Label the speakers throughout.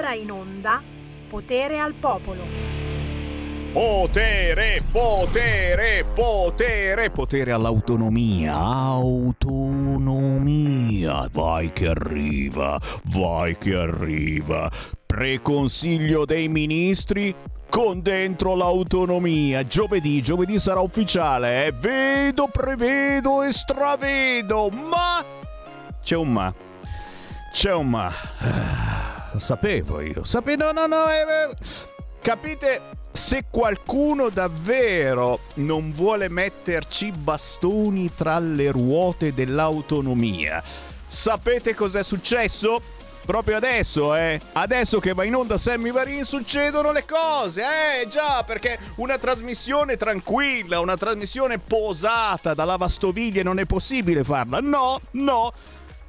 Speaker 1: ora in onda Potere al Popolo.
Speaker 2: Potere, potere, potere, potere all'autonomia, autonomia, vai che arriva, vai che arriva. Preconsiglio dei ministri con dentro l'autonomia. Giovedì, giovedì sarà ufficiale, eh? Vedo, prevedo e stravedo, ma c'è un ma. C'è un ma. Lo sapevo io. Sapevo, no, no, no. Eh. Capite? Se qualcuno davvero non vuole metterci bastoni tra le ruote dell'autonomia, sapete cos'è successo? Proprio adesso, eh? Adesso che va in onda Sammy Varin succedono le cose, eh? Già, perché una trasmissione tranquilla, una trasmissione posata da lavastoviglie non è possibile farla. No, no.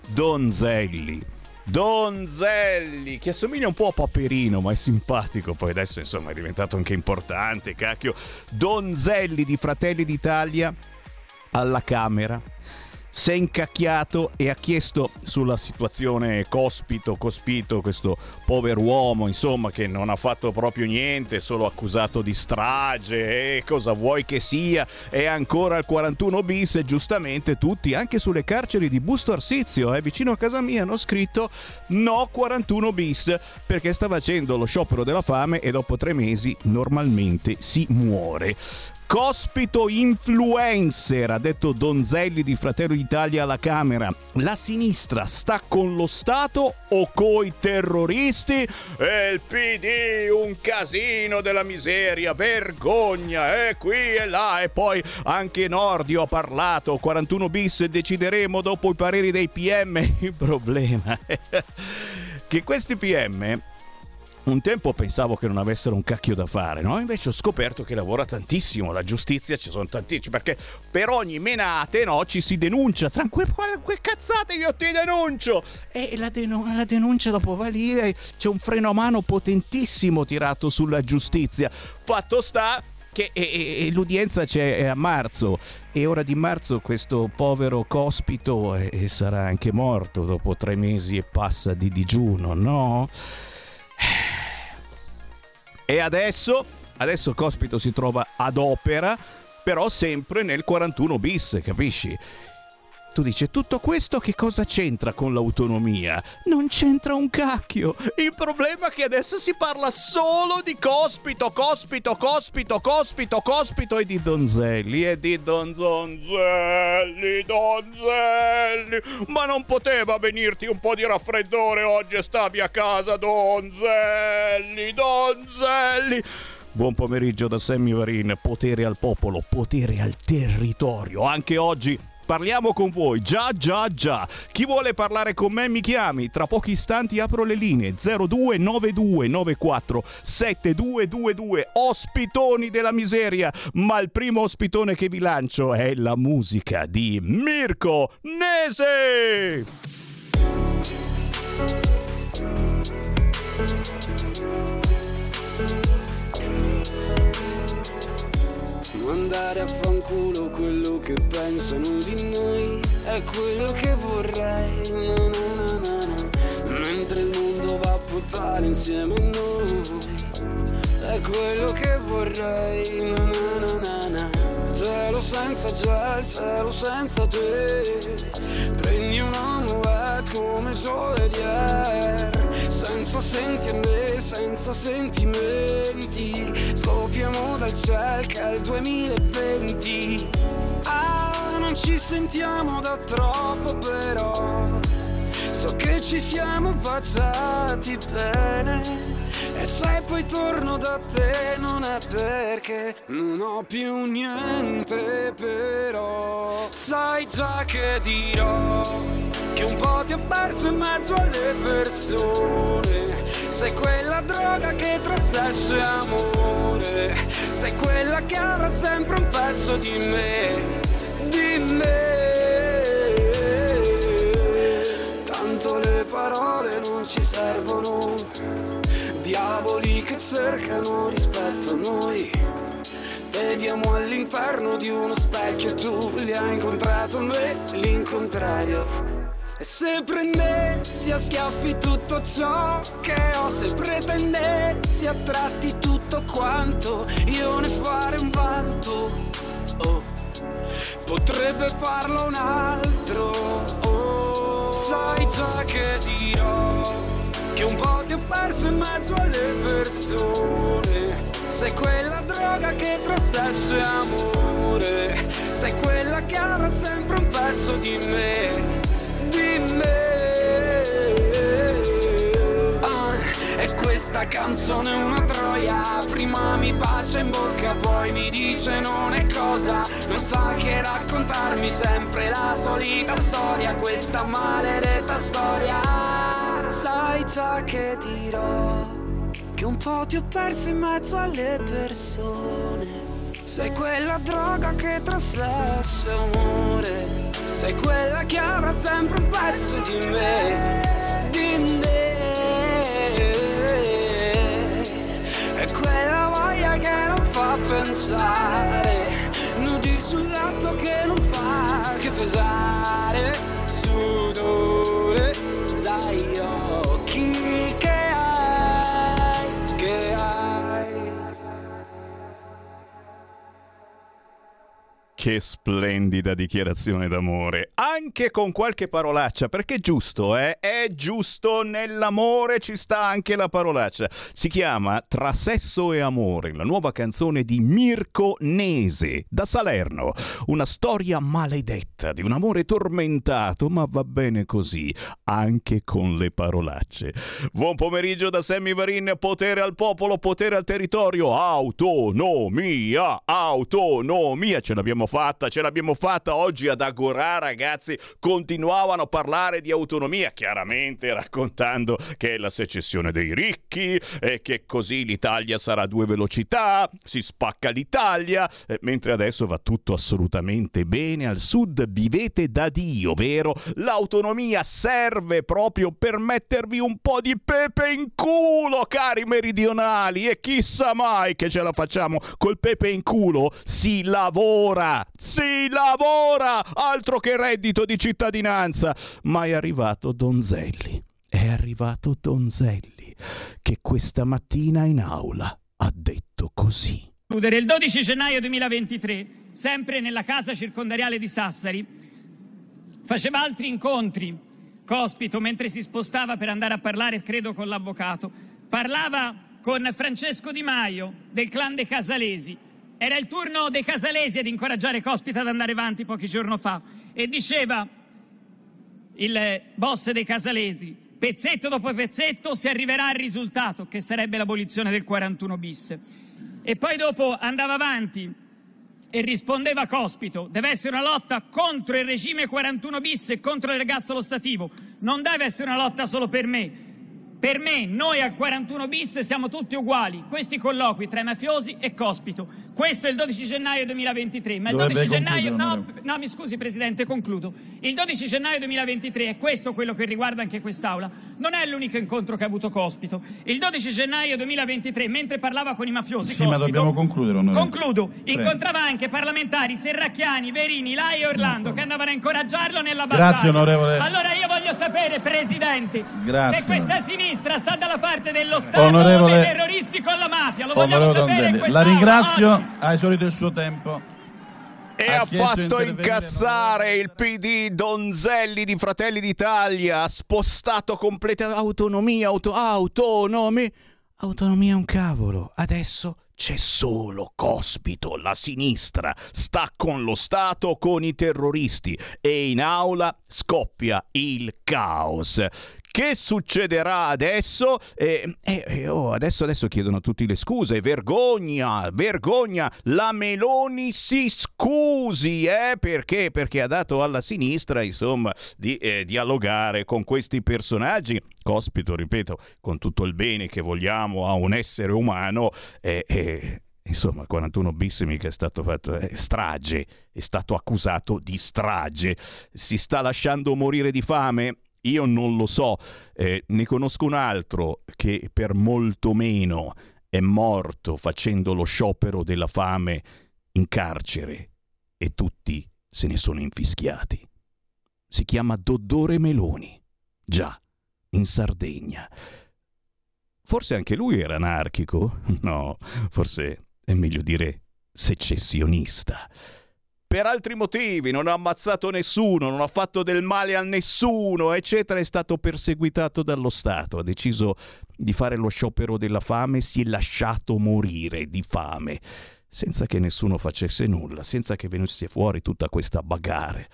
Speaker 2: Donzelli Donzelli, che assomiglia un po' a Paperino, ma è simpatico. Poi adesso, insomma, è diventato anche importante, cacchio. Donzelli di Fratelli d'Italia alla Camera si è incacchiato e ha chiesto sulla situazione Cospito, Cospito, questo povero uomo, insomma, che non ha fatto proprio niente, solo accusato di strage e cosa vuoi che sia, è ancora al 41 bis e giustamente tutti, anche sulle carceri di Busto Arsizio, eh, vicino a casa mia, hanno scritto no 41 bis perché sta facendo lo sciopero della fame e dopo tre mesi normalmente si muore. Cospito influencer, ha detto Donzelli di Fratello d'Italia alla Camera. La sinistra sta con lo Stato o coi terroristi? E il PD, un casino della miseria, vergogna, e qui e là. E poi anche Nordio ha parlato, 41 bis, decideremo dopo i pareri dei PM. Il problema è che questi PM un tempo pensavo che non avessero un cacchio da fare, no? Invece ho scoperto che lavora tantissimo, la giustizia ci sono tantissimi, perché per ogni menate, no, ci si denuncia, tranquillo, que cazzate io ti denuncio! E la, denun- la denuncia dopo va lì e c'è un freno a mano potentissimo tirato sulla giustizia. Fatto sta che e, e, l'udienza c'è a marzo e ora di marzo questo povero cospito e, sarà anche morto dopo tre mesi e passa di digiuno, no? E adesso, adesso Cospito si trova ad opera, però sempre nel 41 bis, capisci? Tu dici, tutto questo che cosa c'entra con l'autonomia? Non c'entra un cacchio. Il problema è che adesso si parla solo di Cospito, Cospito, Cospito, Cospito, Cospito e di Donzelli e di Donzelli, Donzelli. Ma non poteva venirti un po' di raffreddore oggi e stavi a casa, Donzelli, Donzelli. Buon pomeriggio da Sammy Varin, potere al popolo, potere al territorio. Anche oggi Parliamo con voi, già già già. Chi vuole parlare con me mi chiami, tra pochi istanti apro le linee 029294 7222. Ospitoni della miseria, ma il primo ospitone che vi lancio è la musica di Mirko Nese.
Speaker 3: Mandare a fanculo quello che pensano di noi È quello che vorrei. Na, na, na, Mentre il mondo va a puttane insieme a noi È quello che vorrei. Cielo senza gel, cielo senza te. Prendi un omelette come Joelier senza sentimenti, senza sentimenti. Scoppiamo dal è il 2020 Ah, non ci sentiamo da troppo però. So che ci siamo baciati bene. E se poi torno da te non è perché Non ho più niente però. Sai già che dirò che un po' ti ho perso in mezzo alle persone. Sei quella droga che tra sesso e amore, sei quella che avrà sempre un pezzo di me, di me. Tanto le parole non ci servono, diavoli che cercano rispetto a noi. Vediamo all'interno di uno specchio tu li hai incontrato me, l'incontrario. E se prendessi a schiaffi tutto ciò che ho Se pretendessi a tratti tutto quanto Io ne fare un vanto oh. Potrebbe farlo un altro oh. Sai già che dirò Che un po' ti ho perso in mezzo alle persone sei quella droga che tra sesso e amore Sei quella che avrà sempre un pezzo di me Di me. Ah, E questa canzone è una troia. Prima mi bacia in bocca poi mi dice non è cosa. Non sa che raccontarmi sempre la solita storia. Questa maledetta storia. Sai già che dirò che un po' ti ho perso in mezzo alle persone. Sei quella droga che tra sesso e amore. Sei quella che avrà sempre un pezzo di me, di me. È quella voglia che non fa pensare, nudi sul letto che non fa che pesare, sudore dai occhi Che
Speaker 2: splendida dichiarazione d'amore, anche con qualche parolaccia, perché è giusto, eh? È giusto, nell'amore ci sta anche la parolaccia. Si chiama Tra sesso e amore, la nuova canzone di Mirko Nese, da Salerno. Una storia maledetta di un amore tormentato, ma va bene così, anche con le parolacce. Buon pomeriggio da Sammy Varin, potere al popolo, potere al territorio, autonomia, autonomia, ce l'abbiamo fatta, ce l'abbiamo fatta oggi ad Agorà, ragazzi, continuavano a parlare di autonomia, chiaramente raccontando che è la secessione dei ricchi e che così l'Italia sarà a due velocità, si spacca l'Italia, eh, mentre adesso va tutto assolutamente bene, al sud vivete da Dio, vero? L'autonomia serve proprio per mettervi un po' di pepe in culo, cari meridionali, e chissà mai che ce la facciamo col pepe in culo, si lavora si lavora! Altro che reddito di cittadinanza! Ma è arrivato Donzelli. È arrivato Donzelli, che questa mattina in aula ha detto così.
Speaker 4: Il 12 gennaio 2023, sempre nella casa circondariale di Sassari, faceva altri incontri. Cospito, mentre si spostava per andare a parlare, credo, con l'avvocato, parlava con Francesco Di Maio del clan dei Casalesi era il turno dei Casalesi ad incoraggiare Cospita ad andare avanti pochi giorni fa. E diceva il boss dei Casalesi, pezzetto dopo pezzetto si arriverà al risultato che sarebbe l'abolizione del 41 bis. E poi dopo andava avanti e rispondeva Cospito, deve essere una lotta contro il regime 41 bis e contro l'ergastolo stativo, non deve essere una lotta solo per me, per me, noi al 41 bis siamo tutti uguali. Questi colloqui tra i mafiosi e Cospito. Questo è il 12 gennaio 2023. Ma il 12 gennaio. No, no, mi scusi, Presidente, concludo. Il 12 gennaio 2023, e questo quello che riguarda anche quest'Aula, non è l'unico incontro che ha avuto Cospito. Il 12 gennaio 2023, mentre parlava con i mafiosi.
Speaker 5: Sì,
Speaker 4: Cospito,
Speaker 5: ma dobbiamo concludere. Onorevole.
Speaker 4: Concludo. Prego. Incontrava anche parlamentari Serracchiani, Verini, Lai e Orlando che andavano a incoraggiarlo nella battaglia.
Speaker 5: Grazie, onorevole.
Speaker 4: Allora io voglio sapere, Presidente,
Speaker 5: Grazie.
Speaker 4: se questa sinistra sinistra sta dalla parte dello Stato
Speaker 5: Onorevole...
Speaker 4: dei terroristi con la mafia. Lo vogliamo sapere
Speaker 5: La ringrazio, ha esaurito il suo tempo.
Speaker 2: E ha, ha fatto incazzare il PD Donzelli di Fratelli d'Italia. Ha spostato completa autonomia. Auto, autonomia. Autonomia è un cavolo. Adesso c'è solo Cospito, la sinistra sta con lo Stato, con i terroristi e in aula scoppia il caos. Che succederà adesso? Eh, eh, oh, adesso, adesso chiedono tutti le scuse. Vergogna, vergogna. La Meloni si scusi, eh? Perché? Perché ha dato alla sinistra, insomma, di eh, dialogare con questi personaggi. Cospito, ripeto, con tutto il bene che vogliamo a un essere umano, eh, eh, Insomma, 41 bis mica è stato fatto eh, strage, è stato accusato di strage. Si sta lasciando morire di fame? Io non lo so, eh, ne conosco un altro che per molto meno è morto facendo lo sciopero della fame in carcere e tutti se ne sono infischiati. Si chiama Doddore Meloni. Già, in Sardegna. Forse anche lui era anarchico? No, forse è meglio dire secessionista. Per altri motivi, non ha ammazzato nessuno, non ha fatto del male a nessuno, eccetera, è stato perseguitato dallo Stato, ha deciso di fare lo sciopero della fame, si è lasciato morire di fame, senza che nessuno facesse nulla, senza che venisse fuori tutta questa bagare.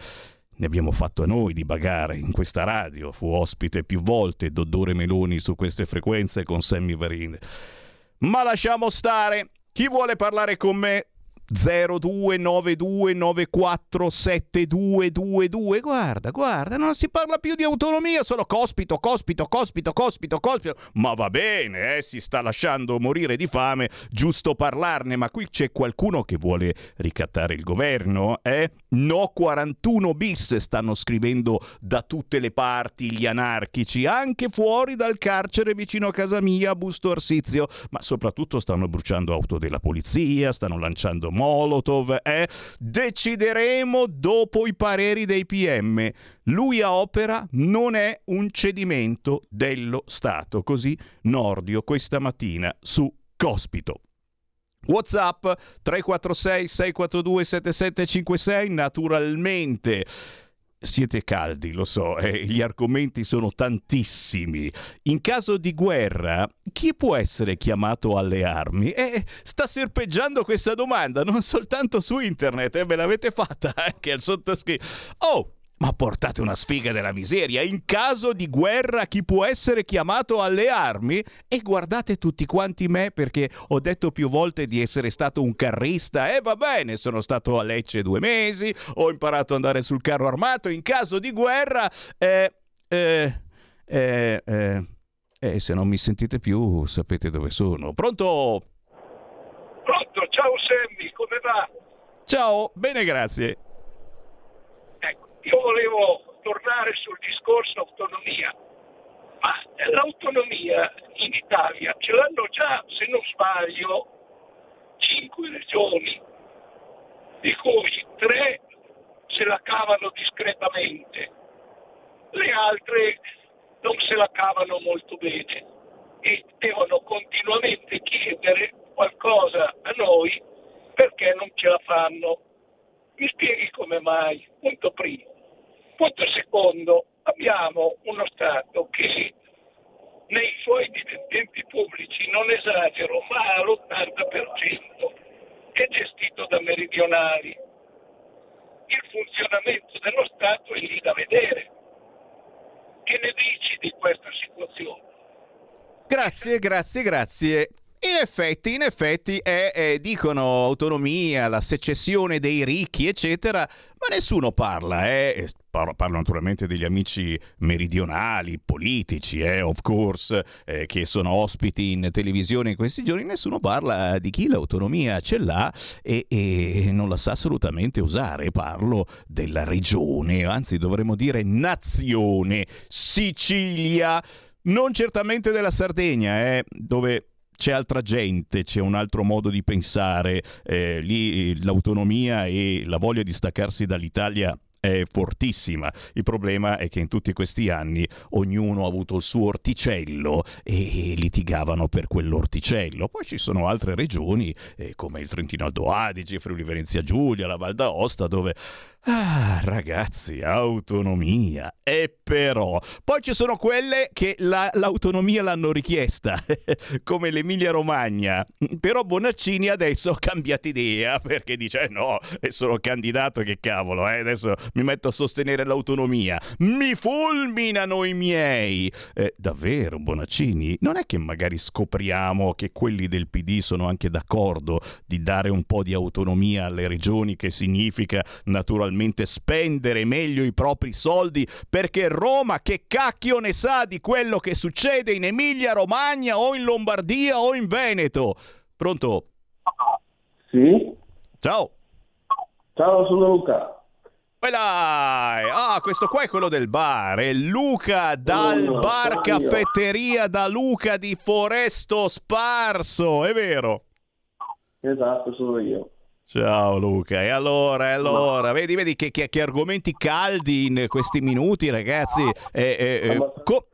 Speaker 2: Ne abbiamo fatto noi di bagare in questa radio, fu ospite più volte Doddore Meloni su queste frequenze con Sammy Varin. Ma lasciamo stare. Chi vuole parlare con me 0292947222 guarda guarda non si parla più di autonomia solo cospito cospito cospito cospito cospito. Ma va bene eh, si sta lasciando morire di fame giusto parlarne ma qui c'è qualcuno che vuole ricattare il governo eh? no 41 bis stanno scrivendo da tutte le parti gli anarchici anche fuori dal carcere vicino a casa mia Busto Arsizio. Ma soprattutto stanno bruciando auto della polizia stanno lanciando Molotov è decideremo dopo i pareri dei PM. Lui a opera non è un cedimento dello Stato. Così Nordio questa mattina su Cospito. WhatsApp 346 642 7756 naturalmente siete caldi, lo so, eh, gli argomenti sono tantissimi. In caso di guerra, chi può essere chiamato alle armi? Eh, sta serpeggiando questa domanda, non soltanto su internet, eh, ve l'avete fatta anche al sottoscritto. Oh, ma portate una sfiga della miseria. In caso di guerra chi può essere chiamato alle armi? E guardate tutti quanti me perché ho detto più volte di essere stato un carrista. E va bene, sono stato a Lecce due mesi, ho imparato ad andare sul carro armato. In caso di guerra... Eh, eh, eh, eh, eh, se non mi sentite più sapete dove sono. Pronto?
Speaker 6: Pronto, ciao Sammy, come va?
Speaker 2: Ciao, bene grazie.
Speaker 6: Io volevo tornare sul discorso autonomia, ma l'autonomia in Italia ce l'hanno già, se non sbaglio, cinque regioni, di cui tre se la cavano discretamente, le altre non se la cavano molto bene e devono continuamente chiedere qualcosa a noi perché non ce la fanno. Mi spieghi come mai? Punto primo. Punto secondo, abbiamo uno Stato che nei suoi dipendenti pubblici, non esagero, ma all'80% è gestito da meridionali. Il funzionamento dello Stato è lì da vedere. Che ne dici di questa situazione?
Speaker 2: Grazie, grazie, grazie. In effetti, in effetti è, è, dicono autonomia, la secessione dei ricchi, eccetera, ma nessuno parla, eh? parlo, parlo naturalmente degli amici meridionali, politici, eh, of course, eh, che sono ospiti in televisione in questi giorni, nessuno parla di chi l'autonomia ce l'ha e, e non la sa assolutamente usare. Parlo della regione, anzi dovremmo dire nazione, Sicilia, non certamente della Sardegna, eh, dove c'è altra gente, c'è un altro modo di pensare, eh, lì l'autonomia e la voglia di staccarsi dall'Italia è fortissima. Il problema è che in tutti questi anni ognuno ha avuto il suo orticello e litigavano per quell'orticello. Poi ci sono altre regioni eh, come il Trentino Alto Adige, Friuli Venezia Giulia, la Val d'Aosta dove Ah, ragazzi, autonomia. E però, poi ci sono quelle che la, l'autonomia l'hanno richiesta, come l'Emilia Romagna. Però Bonaccini adesso ha cambiato idea perché dice: eh no, sono candidato, che cavolo, eh? adesso mi metto a sostenere l'autonomia. Mi fulminano i miei. Eh, davvero, Bonaccini? Non è che magari scopriamo che quelli del PD sono anche d'accordo di dare un po' di autonomia alle regioni, che significa naturalmente spendere meglio i propri soldi perché Roma che cacchio ne sa di quello che succede in Emilia Romagna o in Lombardia o in Veneto. Pronto?
Speaker 7: Sì?
Speaker 2: Ciao.
Speaker 7: Ciao, sono Luca.
Speaker 2: Ah, questo qua è quello del bar. È Luca dal
Speaker 7: no,
Speaker 2: bar caffetteria da Luca di Foresto Sparso, è vero?
Speaker 7: Esatto, sono io.
Speaker 2: Ciao Luca, e allora, e allora, vedi, vedi che, che, che argomenti caldi in questi minuti ragazzi. Eh, eh, eh, co-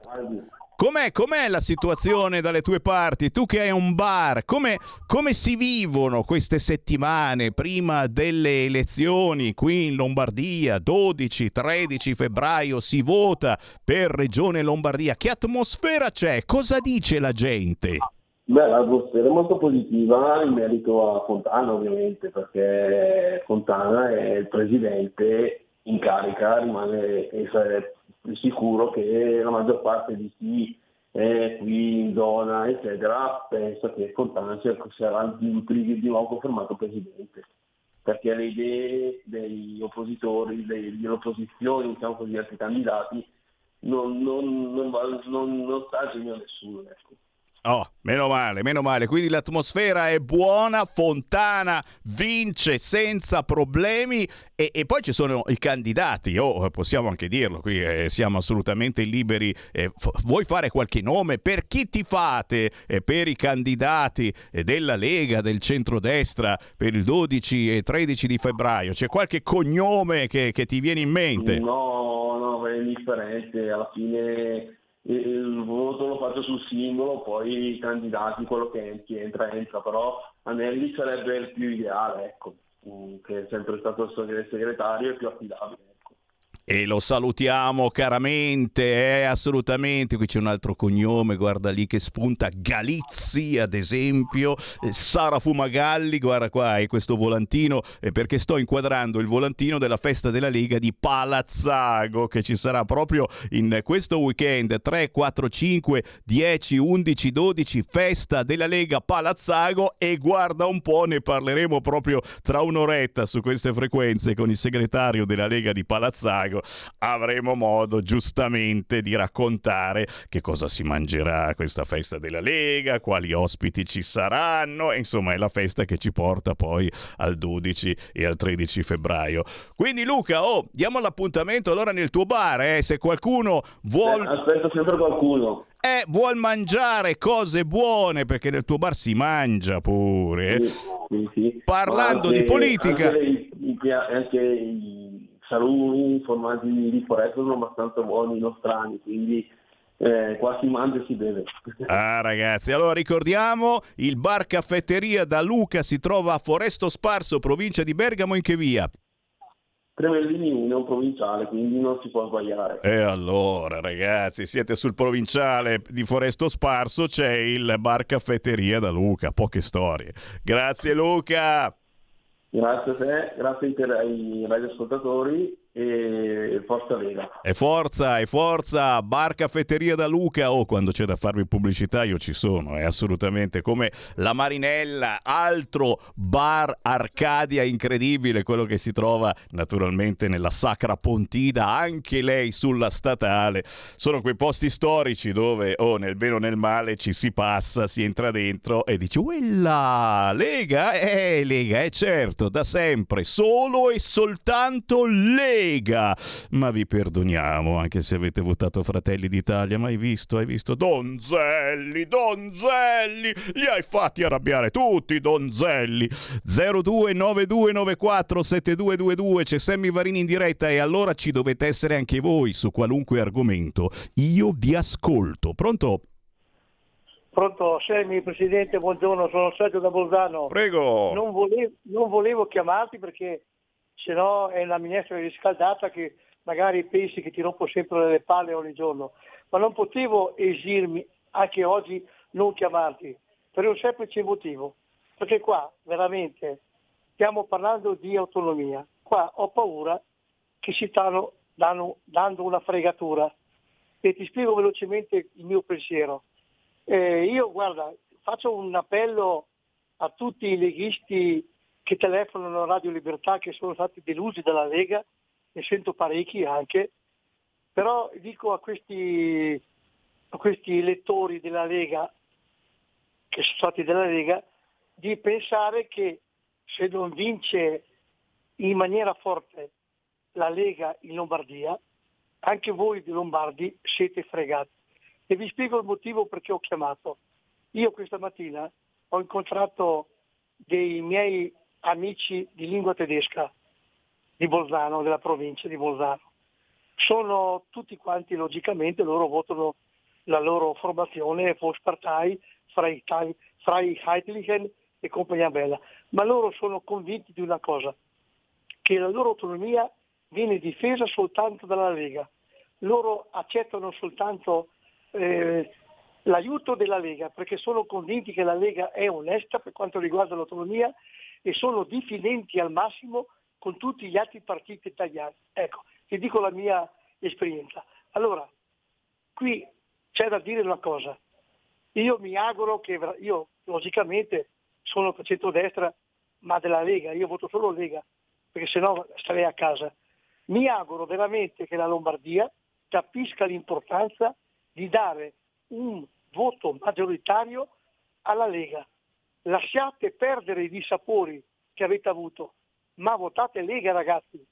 Speaker 2: com'è, com'è la situazione dalle tue parti? Tu che hai un bar, come, come si vivono queste settimane prima delle elezioni qui in Lombardia? 12-13 febbraio si vota per Regione Lombardia. Che atmosfera c'è? Cosa dice la gente?
Speaker 7: Beh, l'atmosfera è molto positiva in merito a Fontana ovviamente, perché Fontana è il presidente in carica, rimane sicuro che la maggior parte di chi è qui in zona, eccetera, pensa che Fontana sarà di, di nuovo confermato presidente perché le idee degli oppositori, delle opposizioni, diciamo così, altri candidati, non, non, non, non, sta a nessuno. Ecco.
Speaker 2: Oh, meno male, meno male. Quindi l'atmosfera è buona, Fontana vince senza problemi e, e poi ci sono i candidati, oh, possiamo anche dirlo, qui eh, siamo assolutamente liberi. Eh, f- vuoi fare qualche nome? Per chi ti fate? Eh, per i candidati eh, della Lega, del centrodestra, per il 12 e 13 di febbraio? C'è qualche cognome che, che ti viene in mente?
Speaker 7: No, no, è indifferente. Alla fine il voto lo faccio sul singolo, poi i candidati, quello che entra, entra, però Anelli sarebbe il più ideale, ecco, che è sempre stato il segretario e più affidabile.
Speaker 2: E lo salutiamo caramente, eh, assolutamente. Qui c'è un altro cognome, guarda lì che spunta, Galizzi ad esempio, eh, Sara Fumagalli, guarda qua, è questo volantino, eh, perché sto inquadrando il volantino della festa della Lega di Palazzago, che ci sarà proprio in questo weekend, 3, 4, 5, 10, 11, 12, festa della Lega Palazzago e guarda un po', ne parleremo proprio tra un'oretta su queste frequenze con il segretario della Lega di Palazzago Santiago avremo modo giustamente di raccontare che cosa si mangerà a questa festa della Lega, quali ospiti ci saranno, e insomma è la festa che ci porta poi al 12 e al 13 febbraio. Quindi Luca, oh, diamo l'appuntamento allora nel tuo bar, eh, se qualcuno vuole...
Speaker 7: Eh, aspetta sempre qualcuno.
Speaker 2: Eh, vuol mangiare cose buone perché nel tuo bar si mangia pure.
Speaker 7: Sì, sì, sì.
Speaker 2: Parlando anche, di politica...
Speaker 7: Anche, anche i salumi, formaggi di foresta sono abbastanza buoni, nostrani, quindi eh, qua si mangia e si beve.
Speaker 2: Ah ragazzi, allora ricordiamo, il bar caffetteria da Luca si trova a Foresto Sparso, provincia di Bergamo, in che via?
Speaker 7: Tremellini 1 provinciale, quindi non si può sbagliare.
Speaker 2: E allora ragazzi, siete sul provinciale di Foresto Sparso, c'è il bar caffetteria da Luca, poche storie. Grazie Luca!
Speaker 7: Grazie a te, grazie ai radioascoltatori e forza Lega.
Speaker 2: E forza, e forza, bar caffetteria da Luca, o oh, quando c'è da farvi pubblicità io ci sono, è assolutamente come la Marinella, altro bar Arcadia incredibile, quello che si trova naturalmente nella Sacra Pontida, anche lei sulla statale, sono quei posti storici dove o oh, nel bene o nel male ci si passa, si entra dentro e dici, quella Lega, eh Lega, è eh, certo, da sempre, solo e soltanto Lega. Lega. Ma vi perdoniamo anche se avete votato Fratelli d'Italia. Ma hai visto, hai visto? Donzelli, Donzelli, li hai fatti arrabbiare tutti, Donzelli. 0292947222 c'è Sammy Varini in diretta e allora ci dovete essere anche voi su qualunque argomento. Io vi ascolto. Pronto?
Speaker 8: Pronto, Semi, Presidente, buongiorno, sono Sergio da Bolzano.
Speaker 2: Prego.
Speaker 8: Non volevo, non volevo chiamarti perché se no è una minestra riscaldata che magari pensi che ti rompo sempre le palle ogni giorno. Ma non potevo esirmi anche oggi non chiamarti, per un semplice motivo, perché qua veramente stiamo parlando di autonomia, qua ho paura che si stanno dando, dando una fregatura e ti spiego velocemente il mio pensiero. Eh, io guarda, faccio un appello a tutti i leghisti che telefonano a Radio Libertà che sono stati delusi dalla Lega, ne sento parecchi anche, però dico a questi, a questi lettori della Lega, che sono stati della Lega, di pensare che se non vince in maniera forte la Lega in Lombardia, anche voi di Lombardi siete fregati. E vi spiego il motivo perché ho chiamato. Io questa mattina ho incontrato dei miei amici di lingua tedesca di Bolzano, della provincia di Bolzano. Sono tutti quanti, logicamente, loro votano la loro formazione Volkspartei, Freiheitlichen e compagnia bella, ma loro sono convinti di una cosa, che la loro autonomia viene difesa soltanto dalla Lega. Loro accettano soltanto eh, l'aiuto della Lega perché sono convinti che la Lega è onesta per quanto riguarda l'autonomia e sono diffidenti al massimo con tutti gli altri partiti italiani. Ecco, ti dico la mia esperienza. Allora, qui c'è da dire una cosa. Io mi auguro che, io logicamente sono per centrodestra, ma della Lega, io voto solo Lega, perché sennò starei a casa. Mi auguro veramente che la Lombardia capisca l'importanza di dare un voto maggioritario alla Lega. Lasciate perdere i dissapori che avete avuto, ma votate Lega ragazzi.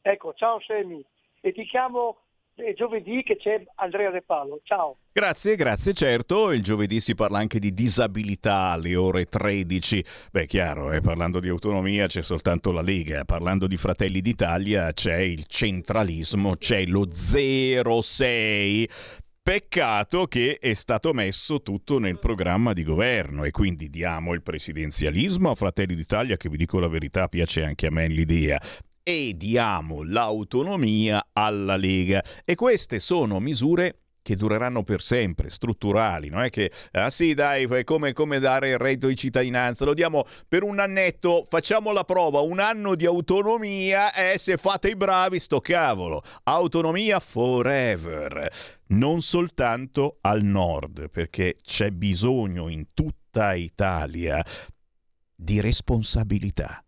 Speaker 8: Ecco, ciao Semi, e ti chiamo eh, giovedì che c'è Andrea De Palo. Ciao.
Speaker 2: Grazie, grazie, certo. Il giovedì si parla anche di disabilità alle ore 13. Beh, chiaro, eh, parlando di autonomia c'è soltanto la Lega, parlando di Fratelli d'Italia c'è il centralismo, c'è lo 06 Peccato che è stato messo tutto nel programma di governo e quindi diamo il presidenzialismo a Fratelli d'Italia, che vi dico la verità, piace anche a me l'idea, e diamo l'autonomia alla Lega. E queste sono misure che dureranno per sempre, strutturali, non è che, ah sì dai, come, come dare il reddito di cittadinanza, lo diamo per un annetto, facciamo la prova, un anno di autonomia e eh, se fate i bravi sto cavolo, autonomia forever, non soltanto al nord, perché c'è bisogno in tutta Italia di responsabilità.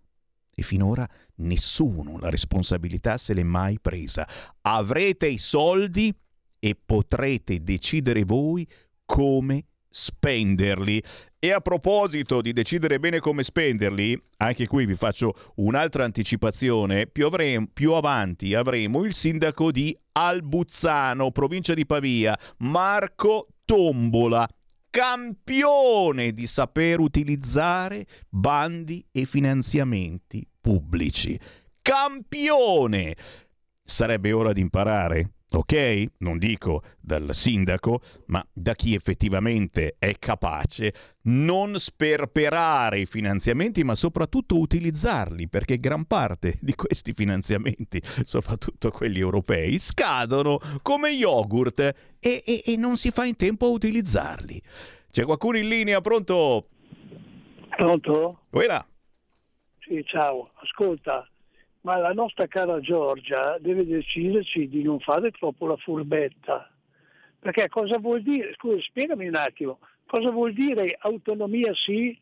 Speaker 2: E finora nessuno la responsabilità se l'è mai presa. Avrete i soldi e potrete decidere voi come spenderli. E a proposito di decidere bene come spenderli, anche qui vi faccio un'altra anticipazione, più, avremo, più avanti avremo il sindaco di Albuzzano, provincia di Pavia, Marco Tombola, campione di saper utilizzare bandi e finanziamenti pubblici. Campione! Sarebbe ora di imparare ok? Non dico dal sindaco, ma da chi effettivamente è capace non sperperare i finanziamenti, ma soprattutto utilizzarli, perché gran parte di questi finanziamenti, soprattutto quelli europei, scadono come yogurt e, e, e non si fa in tempo a utilizzarli. C'è qualcuno in linea, pronto?
Speaker 8: Pronto?
Speaker 2: Quella.
Speaker 8: Sì, ciao. Ascolta, ma la nostra cara Giorgia deve deciderci di non fare troppo la furbetta. Perché cosa vuol dire? Scusa, spiegami un attimo. Cosa vuol dire autonomia sì,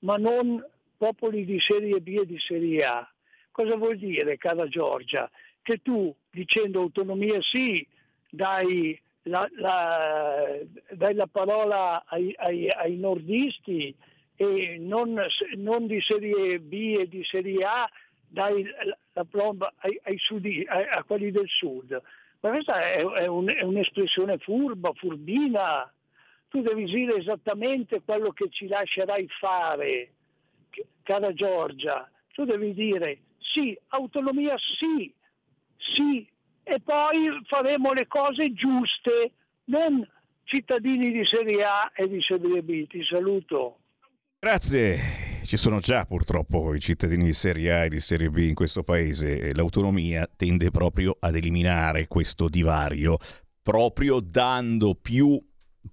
Speaker 8: ma non popoli di serie B e di serie A? Cosa vuol dire, cara Giorgia? Che tu, dicendo autonomia sì, dai la, la, dai la parola ai, ai, ai nordisti e non, non, di serie B e di serie A dai la plomba ai, ai sudi, ai, a quelli del sud. Ma questa è, è, un, è, un'espressione furba, furbina. Tu devi dire esattamente quello che ci lascerai fare, cara Giorgia. Tu devi dire sì, autonomia sì, sì, e poi faremo le cose giuste, non cittadini di Serie A e di Serie B. Ti saluto.
Speaker 2: Grazie. Ci sono già purtroppo i cittadini di Serie A e di Serie B in questo paese. L'autonomia tende proprio ad eliminare questo divario, proprio dando più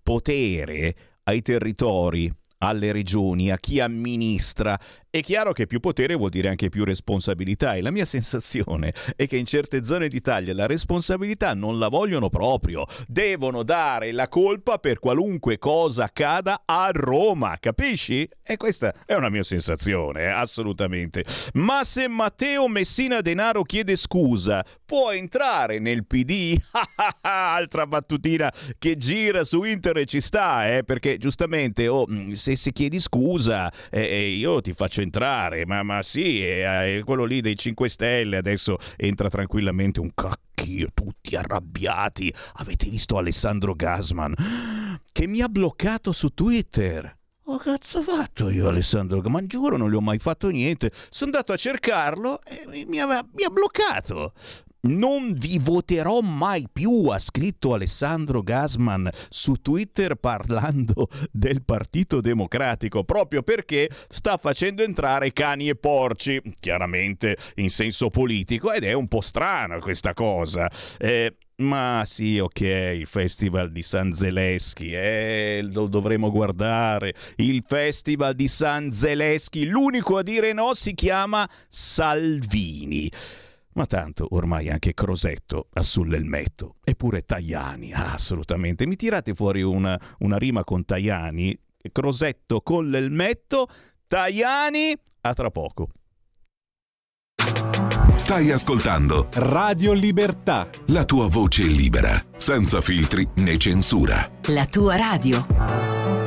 Speaker 2: potere ai territori alle regioni, a chi amministra. È chiaro che più potere vuol dire anche più responsabilità e la mia sensazione è che in certe zone d'Italia la responsabilità non la vogliono proprio, devono dare la colpa per qualunque cosa accada a Roma, capisci? E questa è una mia sensazione, assolutamente. Ma se Matteo Messina Denaro chiede scusa, può entrare nel PD? Altra battutina che gira su internet ci sta, eh, perché giustamente oh, se, se chiedi scusa eh, eh, io ti faccio entrare, ma, ma sì, eh, quello lì dei 5 Stelle adesso entra tranquillamente un cacchio, tutti arrabbiati. Avete visto Alessandro Gasman che mi ha bloccato su Twitter? Oh cazzo ho fatto io Alessandro? Ma giuro non gli ho mai fatto niente. Sono andato a cercarlo e mi, aveva, mi ha bloccato. Non vi voterò mai più, ha scritto Alessandro Gasman su Twitter parlando del Partito Democratico, proprio perché sta facendo entrare cani e porci, chiaramente in senso politico, ed è un po' strana questa cosa. Eh, ma sì, ok, il festival di San Zeleschi, eh, lo dovremo guardare. Il festival di San Zeleschi, l'unico a dire no si chiama Salvini. Ma tanto ormai anche Crosetto ha sull'elmetto, eppure Tajani, ah, assolutamente. Mi tirate fuori una, una rima con Tajani, Crosetto con l'elmetto, Tajani, a tra poco.
Speaker 9: Stai ascoltando
Speaker 10: Radio Libertà.
Speaker 9: La tua voce libera, senza filtri né censura.
Speaker 11: La tua radio.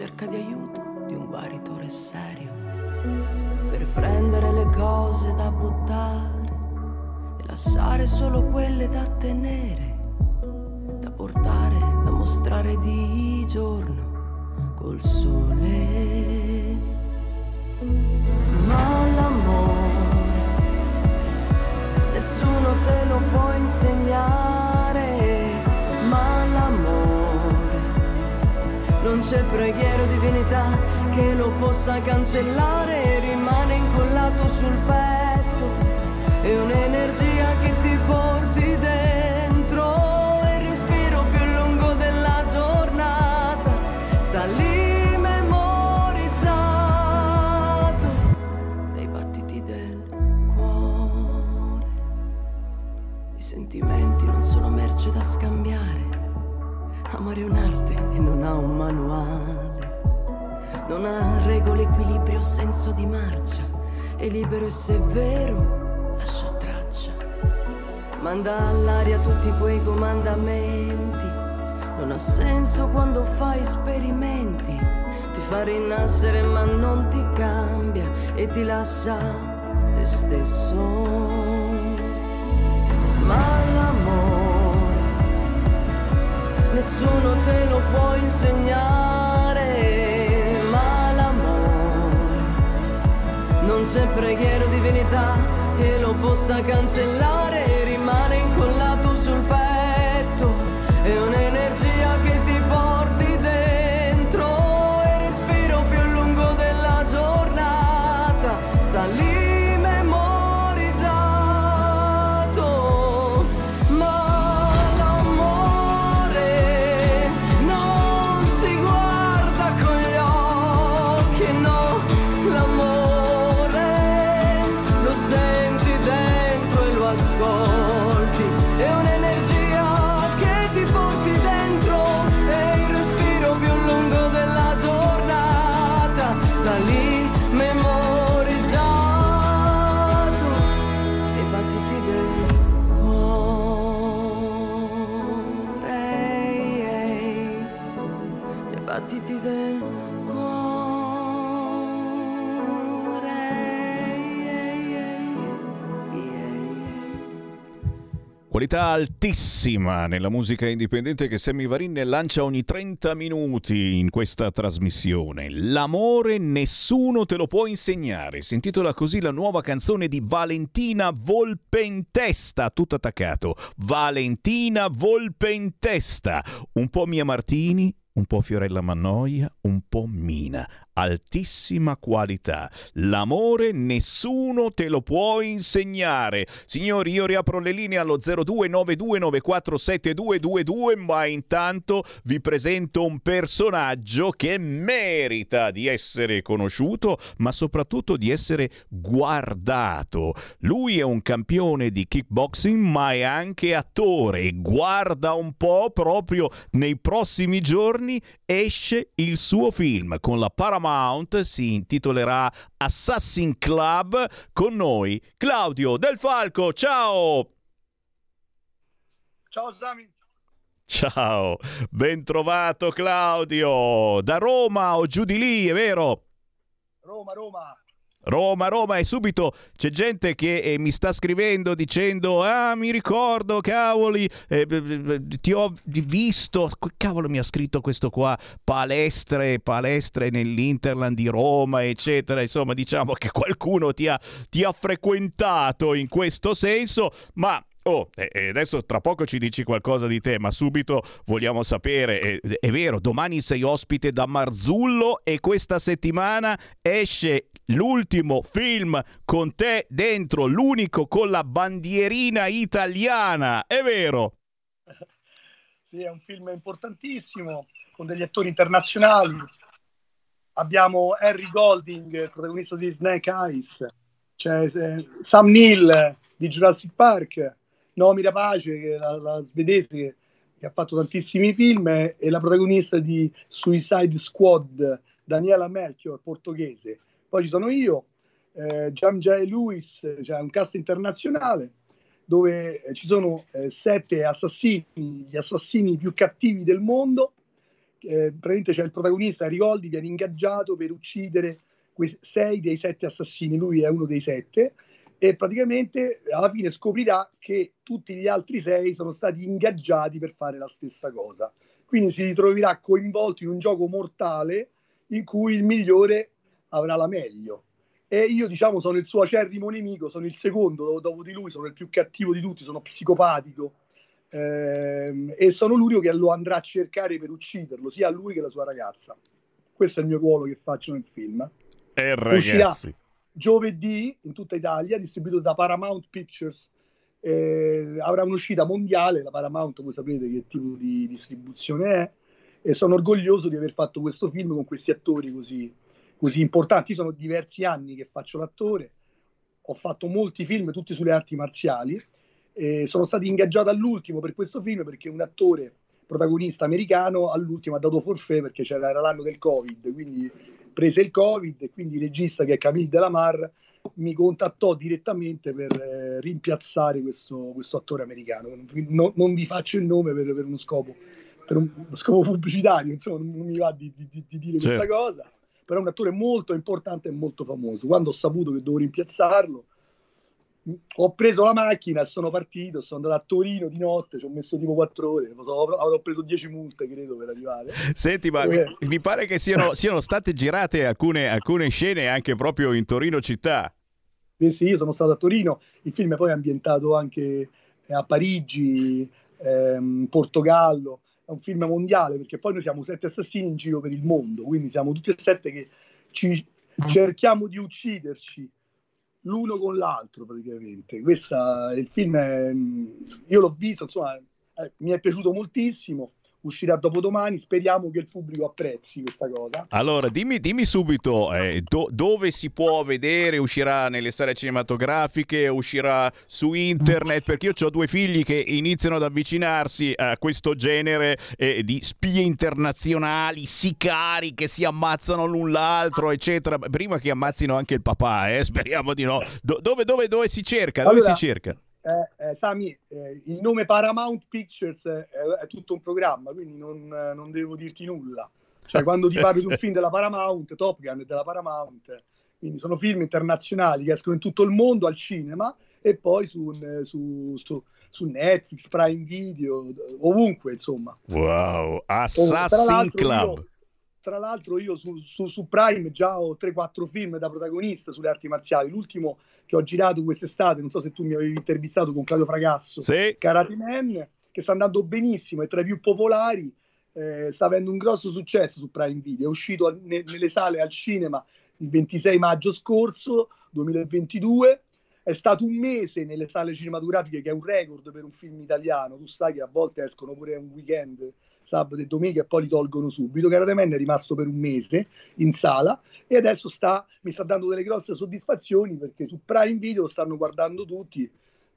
Speaker 12: Cerca di aiuto di un guaritore serio per prendere le cose da buttare e lasciare solo quelle da tenere, da portare, da mostrare di giorno col sole. Ma l'amore nessuno te lo può insegnare, non c'è preghiera o divinità che lo possa cancellare, rimane incollato sul petto, è un'energia che ti porti manuale. Non ha regole, equilibrio, senso di marcia. È libero e se è vero, lascia traccia. Manda all'aria tutti quei comandamenti. Non ha senso quando fai esperimenti. Ti fa rinascere ma non ti cambia e ti lascia te stesso. Ma l'amore nessuno te lo può insegnare, ma l'amore non c'è preghiera o divinità che lo possa cancellare, rimane incollato
Speaker 2: Qualità altissima nella musica indipendente che Sammy Varin lancia ogni 30 minuti in questa trasmissione. L'amore nessuno te lo può insegnare. Si intitola così la nuova canzone di Valentina Volpe in testa, tutto attaccato. Valentina Volpe in testa. Un po' Mia Martini, un po' Fiorella Mannoia, un po' Mina. Altissima qualità. L'amore nessuno te lo può insegnare. Signori, io riapro le linee allo 0292947222, ma intanto vi presento un personaggio che merita di essere conosciuto, ma soprattutto di essere guardato. Lui è un campione di kickboxing, ma è anche attore. Guarda un po', proprio nei prossimi giorni esce il suo film con la Paramount, si intitolerà Assassin Club. Con noi Claudio Del Falco. Ciao!
Speaker 11: Ciao Sami.
Speaker 2: Ciao, ben trovato Claudio, da Roma o giù di lì, è vero?
Speaker 11: Roma, Roma.
Speaker 2: Roma, Roma e subito c'è gente che eh, mi sta scrivendo dicendo ah mi ricordo cavoli eh, ti ho visto. Cavolo mi ha scritto questo qua? Palestre palestre nell'Interland di Roma eccetera. Insomma diciamo che qualcuno ti ha, ti ha frequentato in questo senso ma Oh, e adesso tra poco ci dici qualcosa di te, ma subito vogliamo sapere, è, è vero, domani sei ospite da Marzullo e questa settimana esce l'ultimo film con te dentro, l'unico con la bandierina italiana, è vero?
Speaker 11: Sì, è un film importantissimo con degli attori internazionali. Abbiamo Harry Golding, protagonista di Snake Eyes, eh, Sam Neill di Jurassic Park, Naomi Rapace, la, la svedese che, ha fatto tantissimi film, e la protagonista di Suicide Squad, Daniela Melchior, portoghese. Poi ci sono io, eh, Jam J. Lewis, cioè un cast internazionale dove eh, ci sono eh, sette assassini, gli assassini più cattivi del mondo. Eh, praticamente c'è il protagonista Rigoldi viene ingaggiato per uccidere quei sei dei sette assassini, lui è uno dei sette e praticamente alla fine scoprirà che tutti gli altri sei sono stati ingaggiati per fare la stessa cosa. Quindi si ritroverà coinvolto in un gioco mortale in cui il migliore avrà la meglio. E io, diciamo, sono il suo acerrimo nemico, sono il secondo dopo, di lui, sono il più cattivo di tutti, sono psicopatico. ehm, e sono l'unico che lo andrà a cercare per ucciderlo, sia lui che la sua ragazza. Questo è il mio ruolo che faccio nel film.
Speaker 2: Eh
Speaker 11: Uscirà
Speaker 2: ragazzi,
Speaker 11: giovedì in tutta Italia, distribuito da Paramount Pictures. Eh, avrà un'uscita mondiale, la Paramount voi sapete che tipo di distribuzione è, e sono orgoglioso di aver fatto questo film con questi attori così, così importanti. Io sono diversi anni che faccio l'attore, ho fatto molti film, tutti sulle arti marziali, e sono stato ingaggiato all'ultimo per questo film perché un attore protagonista americano all'ultimo ha dato forfait perché c'era era l'anno del Covid, quindi prese il Covid e quindi il regista che è Camille Delamar mi contattò direttamente per eh, rimpiazzare questo, questo attore americano. No- non vi faccio il nome per, per uno scopo, per un scopo pubblicitario, insomma, non mi va di, di- di- di dire questa
Speaker 2: Certo.
Speaker 11: cosa, però è un attore molto importante e molto famoso. Quando ho saputo che dovevo rimpiazzarlo, ho preso la macchina e sono partito, sono andato a Torino di notte, ci ho messo tipo quattro ore, avrò preso 10 multe credo per arrivare.
Speaker 2: senti ma
Speaker 11: Eh.
Speaker 2: mi, mi pare che siano, siano state girate alcune, alcune scene anche proprio in Torino città.
Speaker 11: Sì, sì, io sono stato a Torino, il film poi è ambientato anche eh, a Parigi, ehm, Portogallo, è un film mondiale perché poi noi siamo sette assassini in giro per il mondo, quindi siamo tutti e sette che ci cerchiamo di ucciderci l'uno con l'altro praticamente. Questa, il film, è- io l'ho visto, insomma, eh, mi è piaciuto moltissimo, uscirà dopodomani, speriamo che il pubblico apprezzi questa cosa.
Speaker 2: Allora, dimmi, dimmi subito eh, do- dove si può vedere, uscirà nelle sale cinematografiche, uscirà su internet, perché io ho due figli che iniziano ad avvicinarsi a questo genere eh, di spie internazionali, sicari che si ammazzano l'un l'altro, eccetera. Prima che ammazzino anche il papà, eh, speriamo di no. Do- dove, dove, dove si cerca? Dove
Speaker 11: Allora,
Speaker 2: si cerca?
Speaker 11: Eh, eh, Sami, eh, il nome Paramount Pictures è, tutto un programma, quindi non, eh, non devo dirti nulla. Cioè, quando ti parlo di un film della Paramount, Top Gun è della Paramount, quindi sono film internazionali che escono in tutto il mondo al cinema e poi su, eh, su- su- su Netflix, Prime Video, ovunque, insomma.
Speaker 2: Wow,
Speaker 11: tra
Speaker 2: Assassin
Speaker 11: l'altro
Speaker 2: Club.
Speaker 11: io- tra l'altro io su, su- su Prime già ho 3-4 film da protagonista sulle arti marziali. L'ultimo che ho girato quest'estate, non so se tu mi avevi intervistato con Claudio Fragasso,
Speaker 2: Sì.
Speaker 11: Karate Man, che sta andando benissimo, è tra i più popolari. eh, sta avendo un grosso successo su Prime Video, è uscito al- ne- nelle sale al cinema il 26 maggio scorso 2022, è stato un mese nelle sale cinematografiche che è un record per un film italiano, tu sai che a volte escono pure un weekend, sabato e domenica e poi li tolgono subito, Karate Man è rimasto per un mese in sala e adesso sta, mi sta dando delle grosse soddisfazioni perché su Prime Video lo stanno guardando tutti,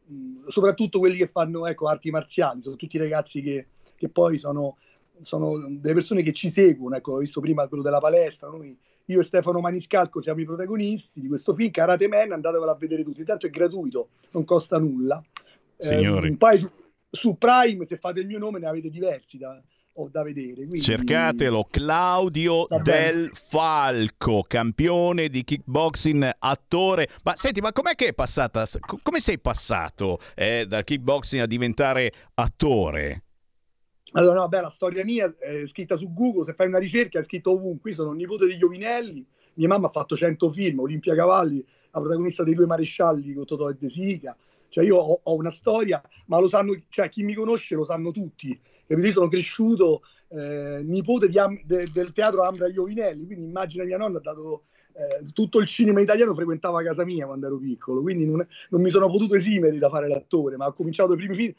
Speaker 11: mh, soprattutto quelli che fanno ecco, arti marziali, sono tutti ragazzi che, che poi sono, sono delle persone che ci seguono, ecco, ho visto prima quello della palestra, noi, io e Stefano Maniscalco siamo i protagonisti di questo film, Karate Man, andatevelo a vedere tutti, intanto è gratuito, non costa nulla.
Speaker 2: Signori.
Speaker 11: Eh, poi su, su Prime, se fate il mio nome, ne avete diversi da, o da vedere. quindi-
Speaker 2: Cercatelo, Claudio. Del Falco, campione di kickboxing, attore. Ma senti, ma com'è che è passata? co- Come sei passato eh, dal kickboxing a diventare attore?
Speaker 11: Allora, no, vabbè, la storia mia è scritta su Google, se fai una ricerca è scritto ovunque. Io sono il nipote di Giovinelli, mia mamma ha fatto 100 film, Olimpia Cavalli, la protagonista dei due marescialli con Totò e De Sica. Cioè io ho, ho una storia, ma lo sanno, cioè chi mi conosce lo sanno tutti. Capito? Io sono cresciuto eh, nipote Am- de- del teatro Ambra Giovinelli, quindi immagina mia nonna ha dato eh, tutto il cinema italiano frequentava casa mia quando ero piccolo, quindi non, non mi sono potuto esimere da fare l'attore, ma ho cominciato i primi film.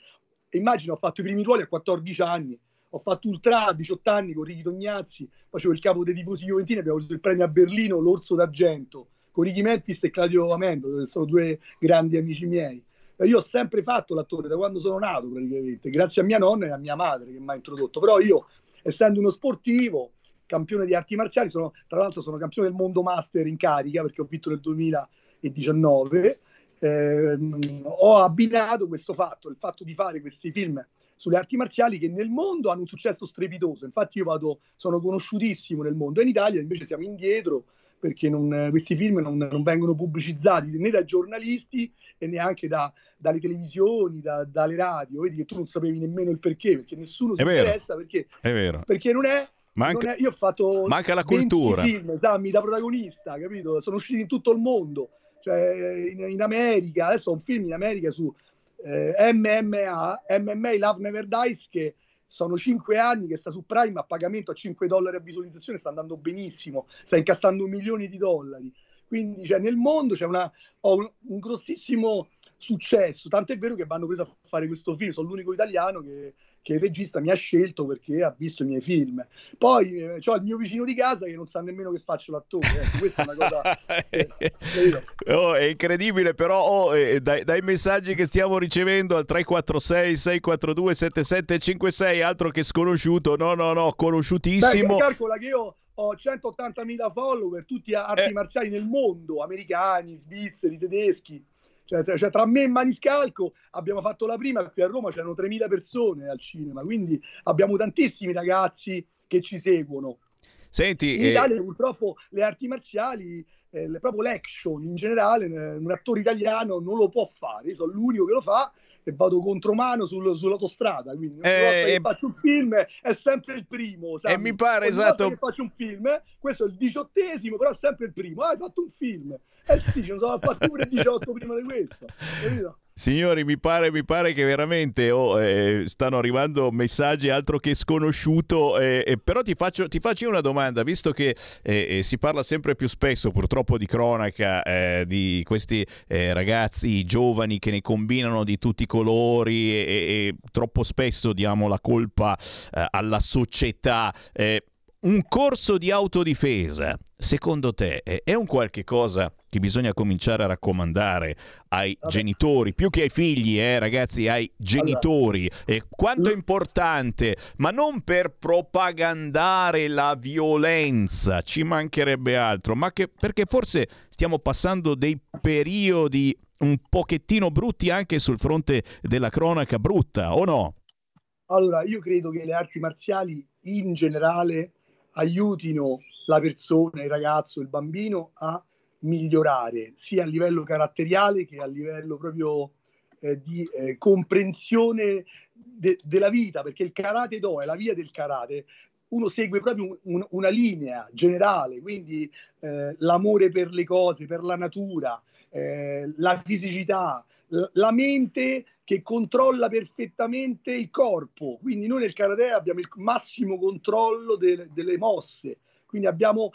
Speaker 11: Immagino, ho fatto i primi ruoli a 14 anni, ho fatto Ultra a 18 anni con Ricky Tognazzi, facevo il capo dei tifosi juventini, abbiamo avuto il premio a Berlino, l'Orso d'Argento, con Ricky Mentis e Claudio Amendo, che sono due grandi amici miei. E Io ho sempre fatto l'attore da quando sono nato, praticamente, grazie a mia nonna e a mia madre che mi ha introdotto. Però io, essendo uno sportivo, campione di arti marziali, sono, tra l'altro sono campione del mondo master in carica perché ho vinto nel 2019. ehm, ho abbinato questo fatto, il fatto di fare questi film sulle arti marziali che nel mondo hanno un successo strepitoso. Infatti, io vado, sono conosciutissimo nel mondo. In Italia invece siamo indietro perché non- questi film non, non vengono pubblicizzati né dai giornalisti e neanche da- dalle televisioni, da- dalle radio. Vedi che tu non sapevi nemmeno il perché, perché nessuno si
Speaker 2: È vero.
Speaker 11: interessa perché,
Speaker 2: È vero.
Speaker 11: perché non è.
Speaker 2: Manca-
Speaker 11: è- io ho fatto
Speaker 2: manca la
Speaker 11: 20
Speaker 2: cultura.
Speaker 11: film, Sammy, da protagonista, capito? Sono usciti in tutto il mondo, cioè in, in America. Adesso ho un film in America su eh, MMA, MMA Love Never Dies, che sono 5 anni che sta su Prime a pagamento a 5 dollari a visualizzazione, sta andando benissimo, sta incassando milioni di dollari. Quindi cioè, nel mondo c'è una, ho un, un grossissimo successo, tant'è vero che vanno preso a fare questo film, sono l'unico italiano che, che il regista mi ha scelto perché ha visto i miei film. Poi eh, ho il mio vicino di casa che non sa nemmeno che faccio l'attore, ecco, questa è una cosa...
Speaker 2: Oh, è incredibile, però oh, eh, dai, dai messaggi che stiamo ricevendo al 346 642 7756, altro che sconosciuto, no, no, no, conosciutissimo.
Speaker 11: Beh, calcola che io ho 180.000 follower, tutti arti
Speaker 2: Eh.
Speaker 11: marziali nel mondo, americani, svizzeri, tedeschi. Cioè, tra- cioè, tra me e Maniscalco abbiamo fatto la prima, qui a Roma c'erano 3.000 persone al cinema, quindi abbiamo tantissimi ragazzi che ci seguono.
Speaker 2: Senti,
Speaker 11: In
Speaker 2: eh,
Speaker 11: Italia purtroppo le arti marziali, eh, proprio l'action in generale, eh, un attore italiano non lo può fare, io sono l'unico che lo fa e vado contromano sul- sull'autostrada, quindi ogni
Speaker 2: Eh,
Speaker 11: volta che
Speaker 2: e-
Speaker 11: faccio un film è sempre il primo. Sammy.
Speaker 2: mi pare,
Speaker 11: Ogni
Speaker 2: esatto.
Speaker 11: volta che faccio un film, questo è il diciottesimo, però è sempre il primo. Ah, hai fatto un film. Eh sì, ne sono fatti pure 18 prima di questo. Capito?
Speaker 2: Signori, mi pare, mi pare che veramente oh, eh, stanno arrivando messaggi altro che sconosciuto, eh, eh, però ti faccio, ti faccio una domanda, visto che eh, eh, si parla sempre più spesso purtroppo di cronaca, eh, di questi ragazzi giovani che ne combinano di tutti i colori e, e- e troppo spesso diamo la colpa alla società. eh, un corso di autodifesa, secondo te, eh, è un qualche cosa che bisogna cominciare a raccomandare ai genitori, più che ai figli, eh, ragazzi, ai genitori? E quanto è importante, ma non per propagandare la violenza, ci mancherebbe altro, ma che, perché forse stiamo passando dei periodi un pochettino brutti anche sul fronte della cronaca brutta, o no?
Speaker 11: Allora, io credo che le arti marziali in generale aiutino la persona, il ragazzo, il bambino a migliorare sia a livello caratteriale che a livello proprio eh, di eh, comprensione de- della vita, perché il karate do è la via del karate. Uno segue proprio un- un- una linea generale, quindi eh, l'amore per le cose, per la natura, eh, la fisicità, la mente che controlla perfettamente il corpo. Quindi noi nel karate abbiamo il massimo controllo de- delle mosse. Quindi abbiamo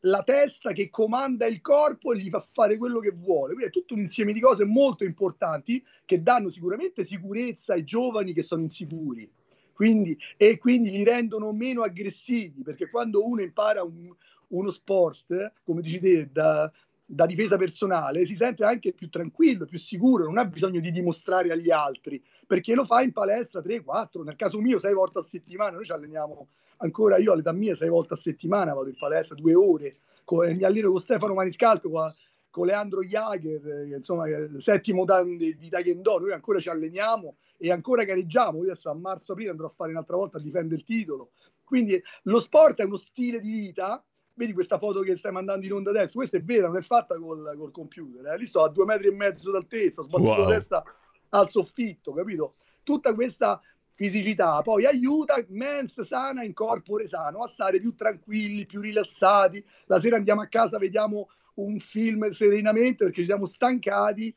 Speaker 11: la testa che comanda il corpo e gli fa fare quello che vuole. Quindi è tutto un insieme di cose molto importanti che danno sicuramente sicurezza ai giovani che sono insicuri. Quindi, e quindi li rendono meno aggressivi, perché quando uno impara un- uno sport, come dici te, da, da difesa personale, si sente anche più tranquillo, più sicuro, non ha bisogno di dimostrare agli altri, perché lo fa in palestra 3, 4, nel caso mio 6 volte a settimana, noi ci alleniamo ancora io all'età mia 6 volte a settimana, vado in palestra due ore, con, mi alleno con Stefano Maniscalco, con, con Leandro Jager, eh, insomma, eh, settimo dan di, di Taekwondo, noi ancora ci alleniamo e ancora gareggiamo, io adesso a marzo-aprile andrò a fare un'altra volta a difendere il titolo. Quindi lo sport è uno stile di vita, vedi questa foto che stai mandando in onda adesso, questa è vera, non è fatta col, col computer, eh? lì sto a due metri e mezzo d'altezza, sbattuto
Speaker 2: Wow.
Speaker 11: la testa al soffitto, capito? Tutta questa fisicità poi aiuta mens sana in corpore sano a stare più tranquilli, più rilassati. La sera andiamo a casa, vediamo un film serenamente perché ci siamo stancati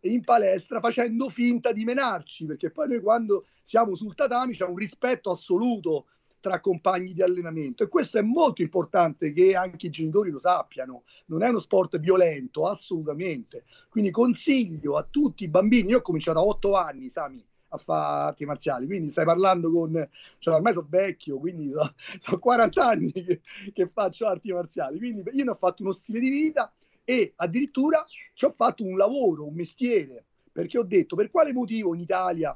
Speaker 11: in palestra facendo finta di menarci, perché poi noi quando siamo sul tatami c'è un rispetto assoluto tra compagni di allenamento e questo è molto importante che anche i genitori lo sappiano. Non è uno sport violento, assolutamente. Quindi consiglio a tutti i bambini, io ho cominciato a 8 anni, Sami, a fare arti marziali, quindi stai parlando con, cioè ormai sono vecchio, quindi so- sono 40 anni che, che faccio arti marziali, quindi io ne ho fatto uno stile di vita e addirittura ci ho fatto un lavoro, un mestiere, perché ho detto per quale motivo in Italia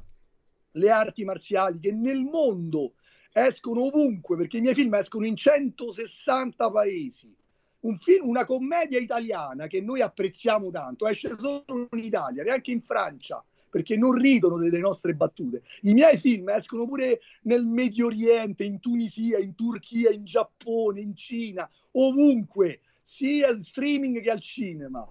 Speaker 11: le arti marziali che nel mondo escono ovunque, perché i miei film escono in 160 paesi. Un film, una commedia italiana che noi apprezziamo tanto, esce solo in Italia, neanche in Francia, perché non ridono delle nostre battute. I miei film escono pure nel Medio Oriente, in Tunisia, in Turchia, in Giappone, in Cina, ovunque, sia al streaming che al cinema.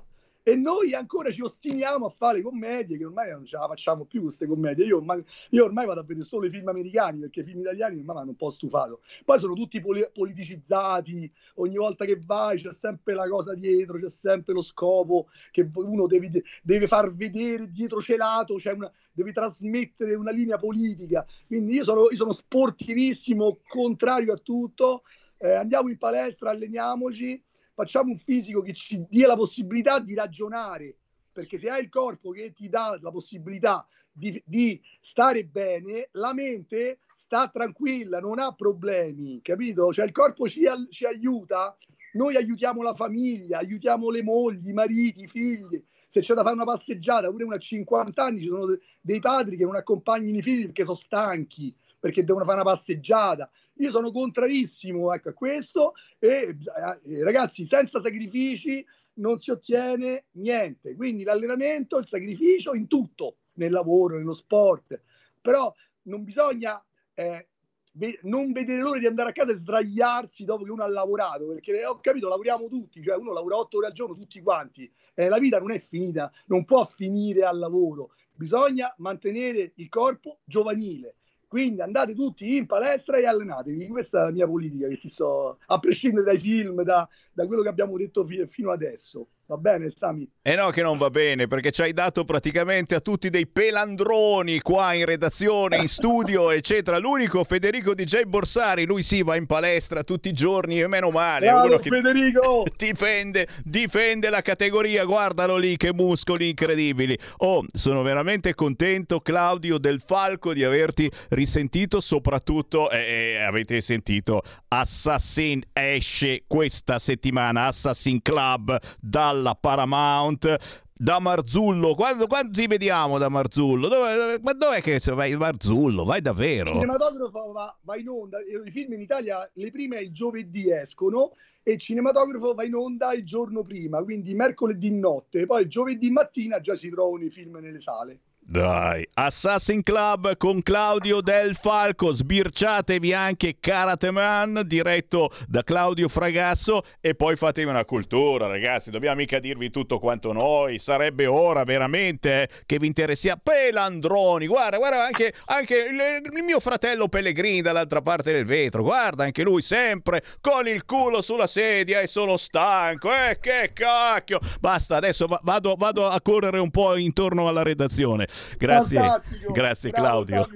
Speaker 11: E noi ancora ci ostiniamo a fare commedie che ormai non ce la facciamo più queste commedie. Io ormai, io ormai vado a vedere solo i film americani perché i film italiani ormai mi hanno un po' stufato. Poi sono tutti poli- politicizzati, ogni volta che vai c'è sempre la cosa dietro, c'è sempre lo scopo che uno deve, deve far vedere dietro celato, c'è una, deve trasmettere una linea politica. Quindi io sono, io sono sportivissimo, contrario a tutto. Eh, andiamo in palestra, alleniamoci, facciamo un fisico che ci dia la possibilità di ragionare, perché se hai il corpo che ti dà la possibilità di, di stare bene, la mente sta tranquilla, non ha problemi, capito? Cioè il corpo ci, ci aiuta, noi aiutiamo la famiglia, aiutiamo le mogli, i mariti, i figli. Se c'è da fare una passeggiata, pure una a 50 anni, ci sono de- dei padri che non accompagnano i figli perché sono stanchi, perché devono fare una passeggiata. Io sono contrarissimo ecco, a questo e eh, ragazzi, senza sacrifici non si ottiene niente. Quindi l'allenamento, il sacrificio in tutto, nel lavoro, nello sport. Però non bisogna eh, ve- non vedere l'ora di andare a casa e sdraiarsi dopo che uno ha lavorato, perché eh, ho capito, lavoriamo tutti, cioè uno lavora otto ore al giorno tutti quanti. Eh, la vita non è finita, non può finire al lavoro. Bisogna mantenere il corpo giovanile. Quindi andate tutti in palestra e allenatevi. Questa è la mia politica che ti sto, a prescindere dai film, da, da quello che abbiamo detto fi- fino adesso. Va bene, Sami?
Speaker 2: E no che non va bene, perché ci hai dato praticamente a tutti dei pelandroni qua in redazione, in studio, eccetera. L'unico Federico DJ Borsari, lui sì va in palestra tutti i giorni e meno male.
Speaker 11: Bravo,
Speaker 2: uno che
Speaker 11: Federico!
Speaker 2: difende, difende la categoria, guardalo lì, che muscoli incredibili. Oh, sono veramente contento, Claudio Del Falco, di averti risentito, soprattutto eh, eh, avete sentito Assassin esce questa settimana, Assassin Club dalla Paramount. Da Marzullo, quando, quando ti vediamo da Marzullo? Dove, ma dov'è che vai Marzullo? Vai
Speaker 11: Il
Speaker 2: davvero?
Speaker 11: cinematografo va, va in onda, i film in Italia le prime il giovedì escono e il cinematografo va in onda il giorno prima, quindi mercoledì notte, poi il giovedì mattina già si trovano i film nelle sale.
Speaker 2: Dai, Assassin Club con Claudio Del Falco, sbirciatevi anche Karate Man diretto da Claudio Fragasso. E poi fatevi una cultura ragazzi, dobbiamo mica dirvi tutto quanto noi, sarebbe ora veramente eh, che vi interessiamo. Pelandroni, guarda, guarda anche, anche il, il mio fratello Pellegrini dall'altra parte del vetro, guarda anche lui sempre con il culo sulla sedia e solo stanco, eh che cacchio, basta adesso va- vado, vado a correre un po' intorno alla redazione. Grazie,
Speaker 11: Fantastico.
Speaker 2: grazie
Speaker 11: Bravo,
Speaker 2: Claudio.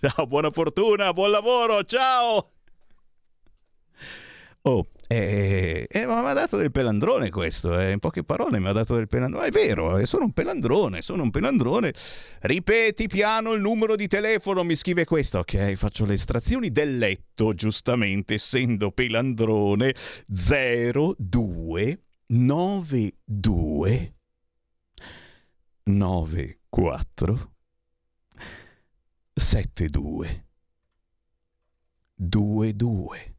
Speaker 2: Ciao, buona fortuna, buon lavoro, ciao. Oh, eh, eh, ma mi ha dato del pelandrone questo, eh. in poche parole mi ha dato del pelandrone, è vero, eh, sono un pelandrone, sono un pelandrone. Ripeti piano il numero di telefono, mi scrive questo, ok, faccio le estrazioni del letto, giustamente, essendo pelandrone, 02 92 94 72 22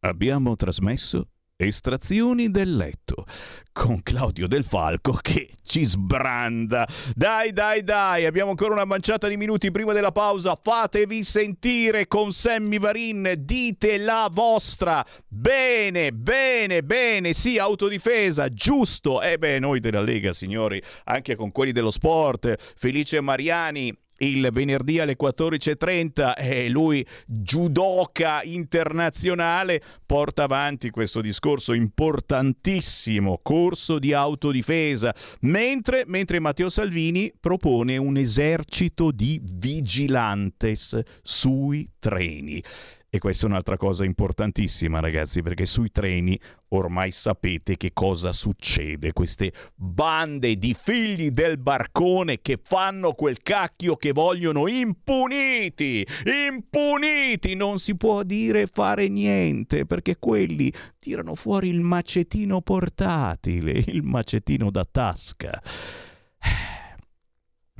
Speaker 2: Abbiamo trasmesso Estrazioni del letto con Claudio Del Falco che ci sbranda. Dai, dai, dai, abbiamo ancora una manciata di minuti prima della pausa. Fatevi sentire con Sammy Varin, dite la vostra. Bene, bene, bene, sì, autodifesa, giusto. E beh, noi della Lega, signori, anche con quelli dello sport, Felice Mariani il venerdì alle 14.30 e lui, judoka internazionale, porta avanti questo discorso importantissimo, corso di autodifesa, mentre, mentre Matteo Salvini propone un esercito di vigilantes sui treni. E questa è un'altra cosa importantissima, ragazzi, perché sui treni ormai sapete che cosa succede. Queste bande di figli del barcone che fanno quel cacchio che vogliono impuniti. Impuniti! Non si può dire fare niente, perché quelli tirano fuori il macetino portatile, il macetino da tasca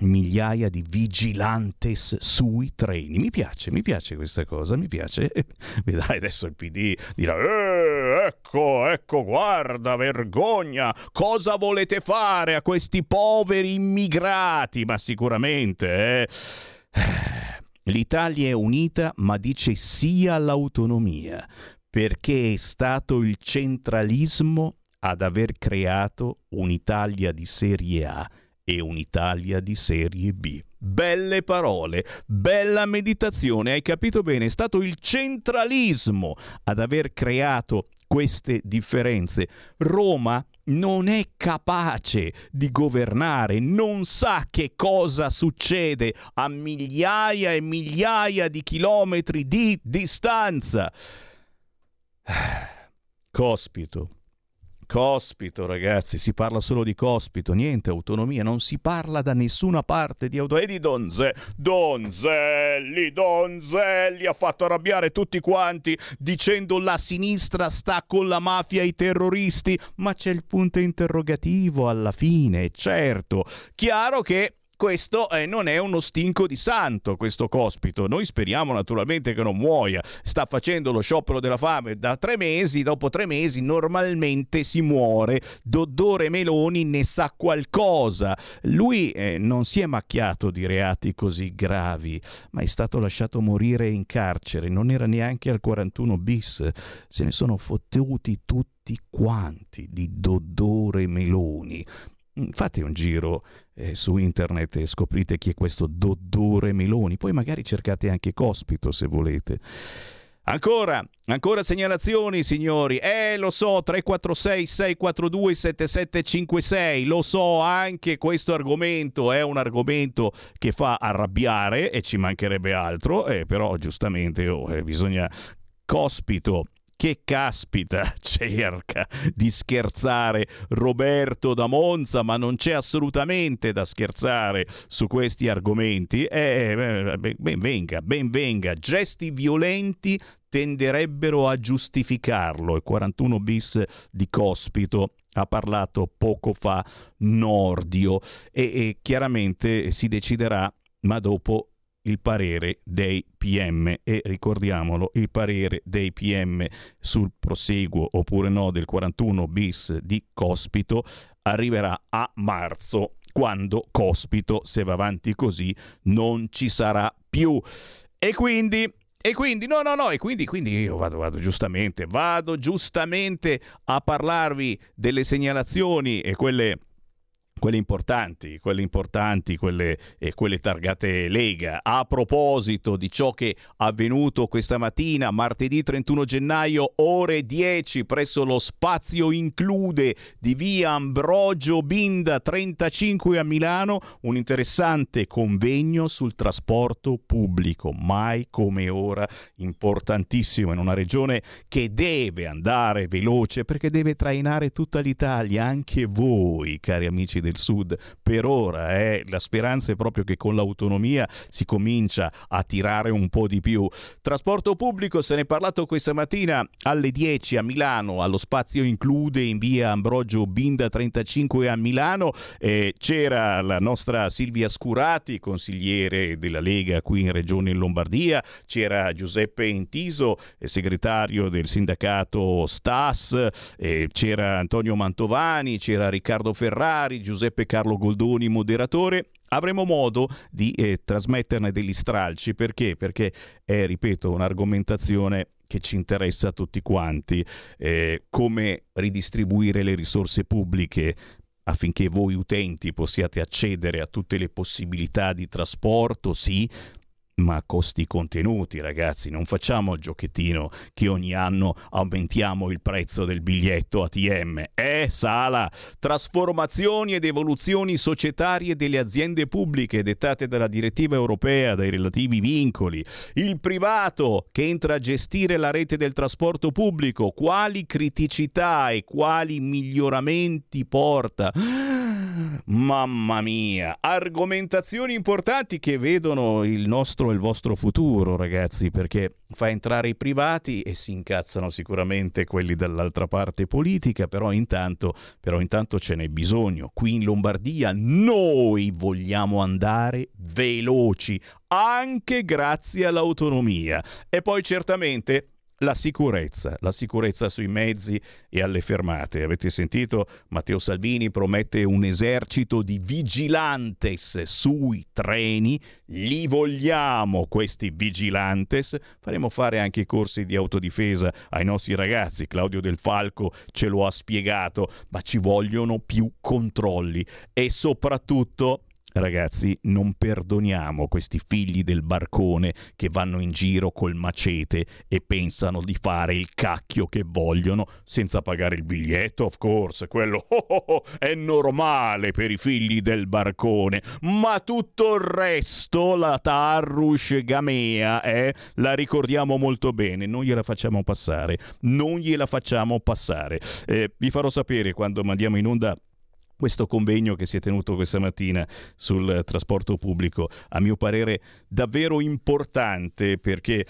Speaker 2: migliaia di vigilantes sui treni. Mi piace, mi piace questa cosa, mi piace. Vedrai adesso il PD dirà: eh, ecco, ecco, guarda, vergogna. Cosa volete fare a questi poveri immigrati? Ma sicuramente, eh. L'Italia è unita, ma dice sì all'autonomia, perché è stato il centralismo ad aver creato un'Italia di serie A e un'Italia di serie B. Belle parole, bella meditazione, hai capito bene? È stato il centralismo ad aver creato queste differenze. Roma non è capace di governare, non sa che cosa succede a migliaia e migliaia di chilometri di distanza. Cospito, Cospito, ragazzi, si parla solo di cospito, niente autonomia, non si parla da nessuna parte di autonomia. E di Donze, Donzelli, Donzelli ha fatto arrabbiare tutti quanti dicendo la sinistra sta con la mafia e i terroristi, ma c'è il punto interrogativo alla fine, certo. Chiaro che questo eh, non è uno stinco di santo, questo cospito. Noi speriamo naturalmente che non muoia. Sta facendo lo sciopero della fame da tre mesi. Dopo tre mesi normalmente si muore. Doddore Meloni ne sa qualcosa. Lui eh, non si è macchiato di reati così gravi, ma è stato lasciato morire in carcere. Non era neanche al 41 bis. Se ne sono fottuti tutti quanti di Doddore Meloni. Fate un giro eh, su internet e scoprite chi è questo Doddore Meloni. Poi magari cercate anche Cospito se volete. Ancora, ancora segnalazioni signori. Eh, lo so, 346 642 7756. Lo so, anche questo argomento è un argomento che fa arrabbiare e ci mancherebbe altro, eh, però giustamente oh, eh, bisogna Cospito che caspita cerca di scherzare Roberto da Monza, ma non c'è assolutamente da scherzare su questi argomenti. Eh, ben venga, ben venga. Gesti violenti tenderebbero a giustificarlo. Il 41 bis di Cospito ha parlato poco fa Nordio e, e chiaramente si deciderà, ma dopo il parere dei PM e ricordiamolo il parere dei PM sul proseguo oppure no del 41 bis di Cospito arriverà a marzo quando Cospito, se va avanti così, non ci sarà più. E quindi e quindi, no, no, no, e quindi, quindi io vado, vado giustamente, vado giustamente a parlarvi delle segnalazioni e quelle quelle importanti, quelle importanti, quelle, eh, quelle, targate Lega. A proposito di ciò che è avvenuto questa mattina, martedì 31 gennaio, ore 10, presso lo Spazio Include di via Ambrogio Binda 35 a Milano, un interessante convegno sul trasporto pubblico, mai come ora importantissimo in una regione che deve andare veloce perché deve trainare tutta l'Italia, anche voi, cari amici del Sud. Per ora eh, la speranza è proprio che con l'autonomia si comincia a tirare un po' di più. Trasporto pubblico, se ne è parlato questa mattina alle 10 a Milano, allo spazio include in via Ambrogio Binda 35 a Milano. Eh, c'era la nostra Silvia Scurati, consigliere della Lega qui in Regione Lombardia, c'era Giuseppe Intiso, eh, segretario del sindacato Stas, eh, c'era Antonio Mantovani, c'era Riccardo Ferrari, Giuseppe Carlo Goldoni, moderatore. Avremo modo di eh, trasmetterne degli stralci perché? Perché è, ripeto, un'argomentazione che ci interessa a tutti quanti, eh, come ridistribuire le risorse pubbliche affinché voi utenti possiate accedere a tutte le possibilità di trasporto, sì, ma a costi contenuti, ragazzi. Non facciamo il giochettino che ogni anno aumentiamo il prezzo del biglietto ATM. Eh, Sala! Trasformazioni ed evoluzioni societarie delle aziende pubbliche dettate dalla direttiva europea, dai relativi vincoli. Il privato che entra a gestire la rete del trasporto pubblico. Quali criticità e quali miglioramenti porta? Mamma mia! Argomentazioni importanti che vedono il nostro è il vostro futuro, ragazzi, perché fa entrare i privati e si incazzano sicuramente quelli dall'altra parte politica, però intanto, però intanto ce n'è bisogno. Qui in Lombardia noi vogliamo andare veloci, anche grazie all'autonomia. E poi certamente la sicurezza, la sicurezza sui mezzi e alle fermate. Avete sentito? Matteo Salvini promette un esercito di vigilantes sui treni. Li vogliamo questi vigilantes. Faremo fare anche corsi di autodifesa ai nostri ragazzi. Claudio Del Falco ce lo ha spiegato, ma ci vogliono più controlli e soprattutto Ragazzi, non perdoniamo questi figli del barcone che vanno in giro col macete e pensano di fare il cacchio che vogliono senza pagare il biglietto, of course, quello oh, oh, oh, è normale per i figli del barcone, ma tutto il resto, la Tarrush Gamea, eh, la ricordiamo molto bene, non gliela facciamo passare, non gliela facciamo passare. Eh, vi farò sapere quando mandiamo in onda questo convegno che si è tenuto questa mattina sul trasporto pubblico, a mio parere davvero importante perché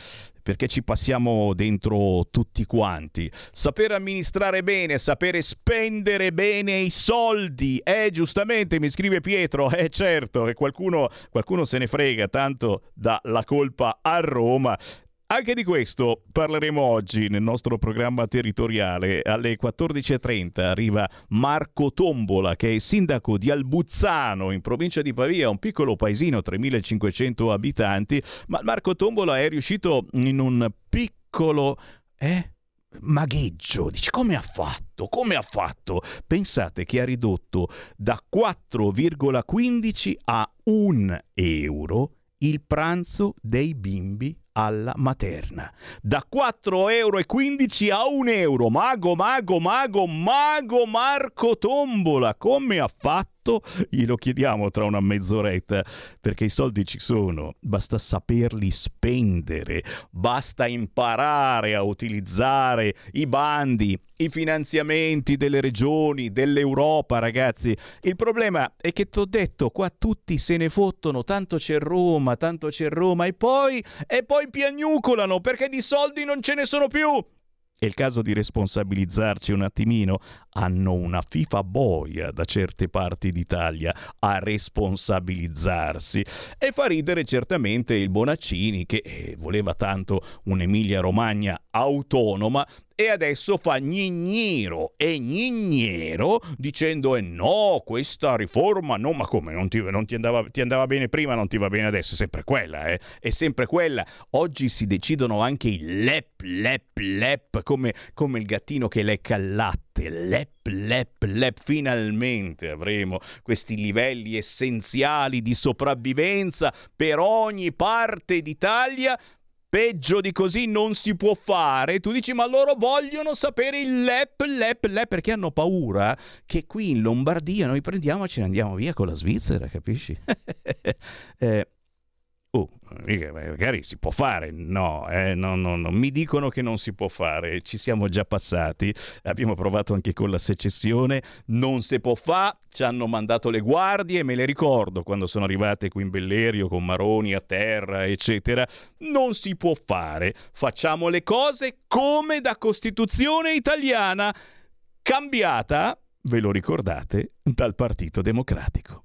Speaker 2: perché ci passiamo dentro tutti quanti. Sapere amministrare bene, sapere spendere bene i soldi. Eh, giustamente mi scrive Pietro, eh certo, e qualcuno, qualcuno se ne frega, tanto dà la colpa a Roma. Anche di questo parleremo oggi nel nostro programma territoriale. Alle 14.30 arriva Marco Tombola, che è sindaco di Albuzzano, in provincia di Pavia, un piccolo paesino, 3.500 abitanti, ma Marco Tombola è riuscito in un piccolo... Eh? magheggio. Dice come ha fatto? Come ha fatto? Pensate che ha ridotto da 4,15 a 1 euro il pranzo dei bimbi alla materna. Da 4,15 euro a 1 euro. Mago, mago, mago, mago Marco Tombola. Come ha fatto? Glielo chiediamo tra una mezz'oretta, perché i soldi ci sono, basta saperli spendere, basta imparare a utilizzare i bandi, i finanziamenti delle regioni, dell'Europa, ragazzi. Il problema è che ti ho detto, qua tutti se ne fottono, tanto c'è Roma, tanto c'è Roma, e poi, e poi piagnucolano perché di soldi non ce ne sono più. È il caso di responsabilizzarci un attimino. Hanno una FIFA boia da certe parti d'Italia a responsabilizzarsi. E fa ridere certamente il Bonaccini che eh, voleva tanto un'Emilia Romagna autonoma e adesso fa gnignero e gnignero dicendo eh no, questa riforma no, ma come non, ti, non ti, andava, ti, andava, bene prima, non ti va bene adesso, è sempre quella, eh? è sempre quella. Oggi si decidono anche i lep, lep, lep, come, come il gattino che lecca il latte, lep, lep, lep, finalmente avremo questi livelli essenziali di sopravvivenza per ogni parte d'Italia Peggio di così non si può fare. Tu dici, ma loro vogliono sapere il lep, lep, lep, perché hanno paura che qui in Lombardia noi prendiamo e ce ne andiamo via con la Svizzera, capisci? eh, Oh, magari si può fare, no, eh, no, no, no, mi dicono che non si può fare, ci siamo già passati, abbiamo provato anche con la secessione, non si può fare, ci hanno mandato le guardie, me le ricordo quando sono arrivate qui in Bellerio con Maroni a terra, eccetera, non si può fare, facciamo le cose come da Costituzione italiana, cambiata, ve lo ricordate, dal Partito Democratico.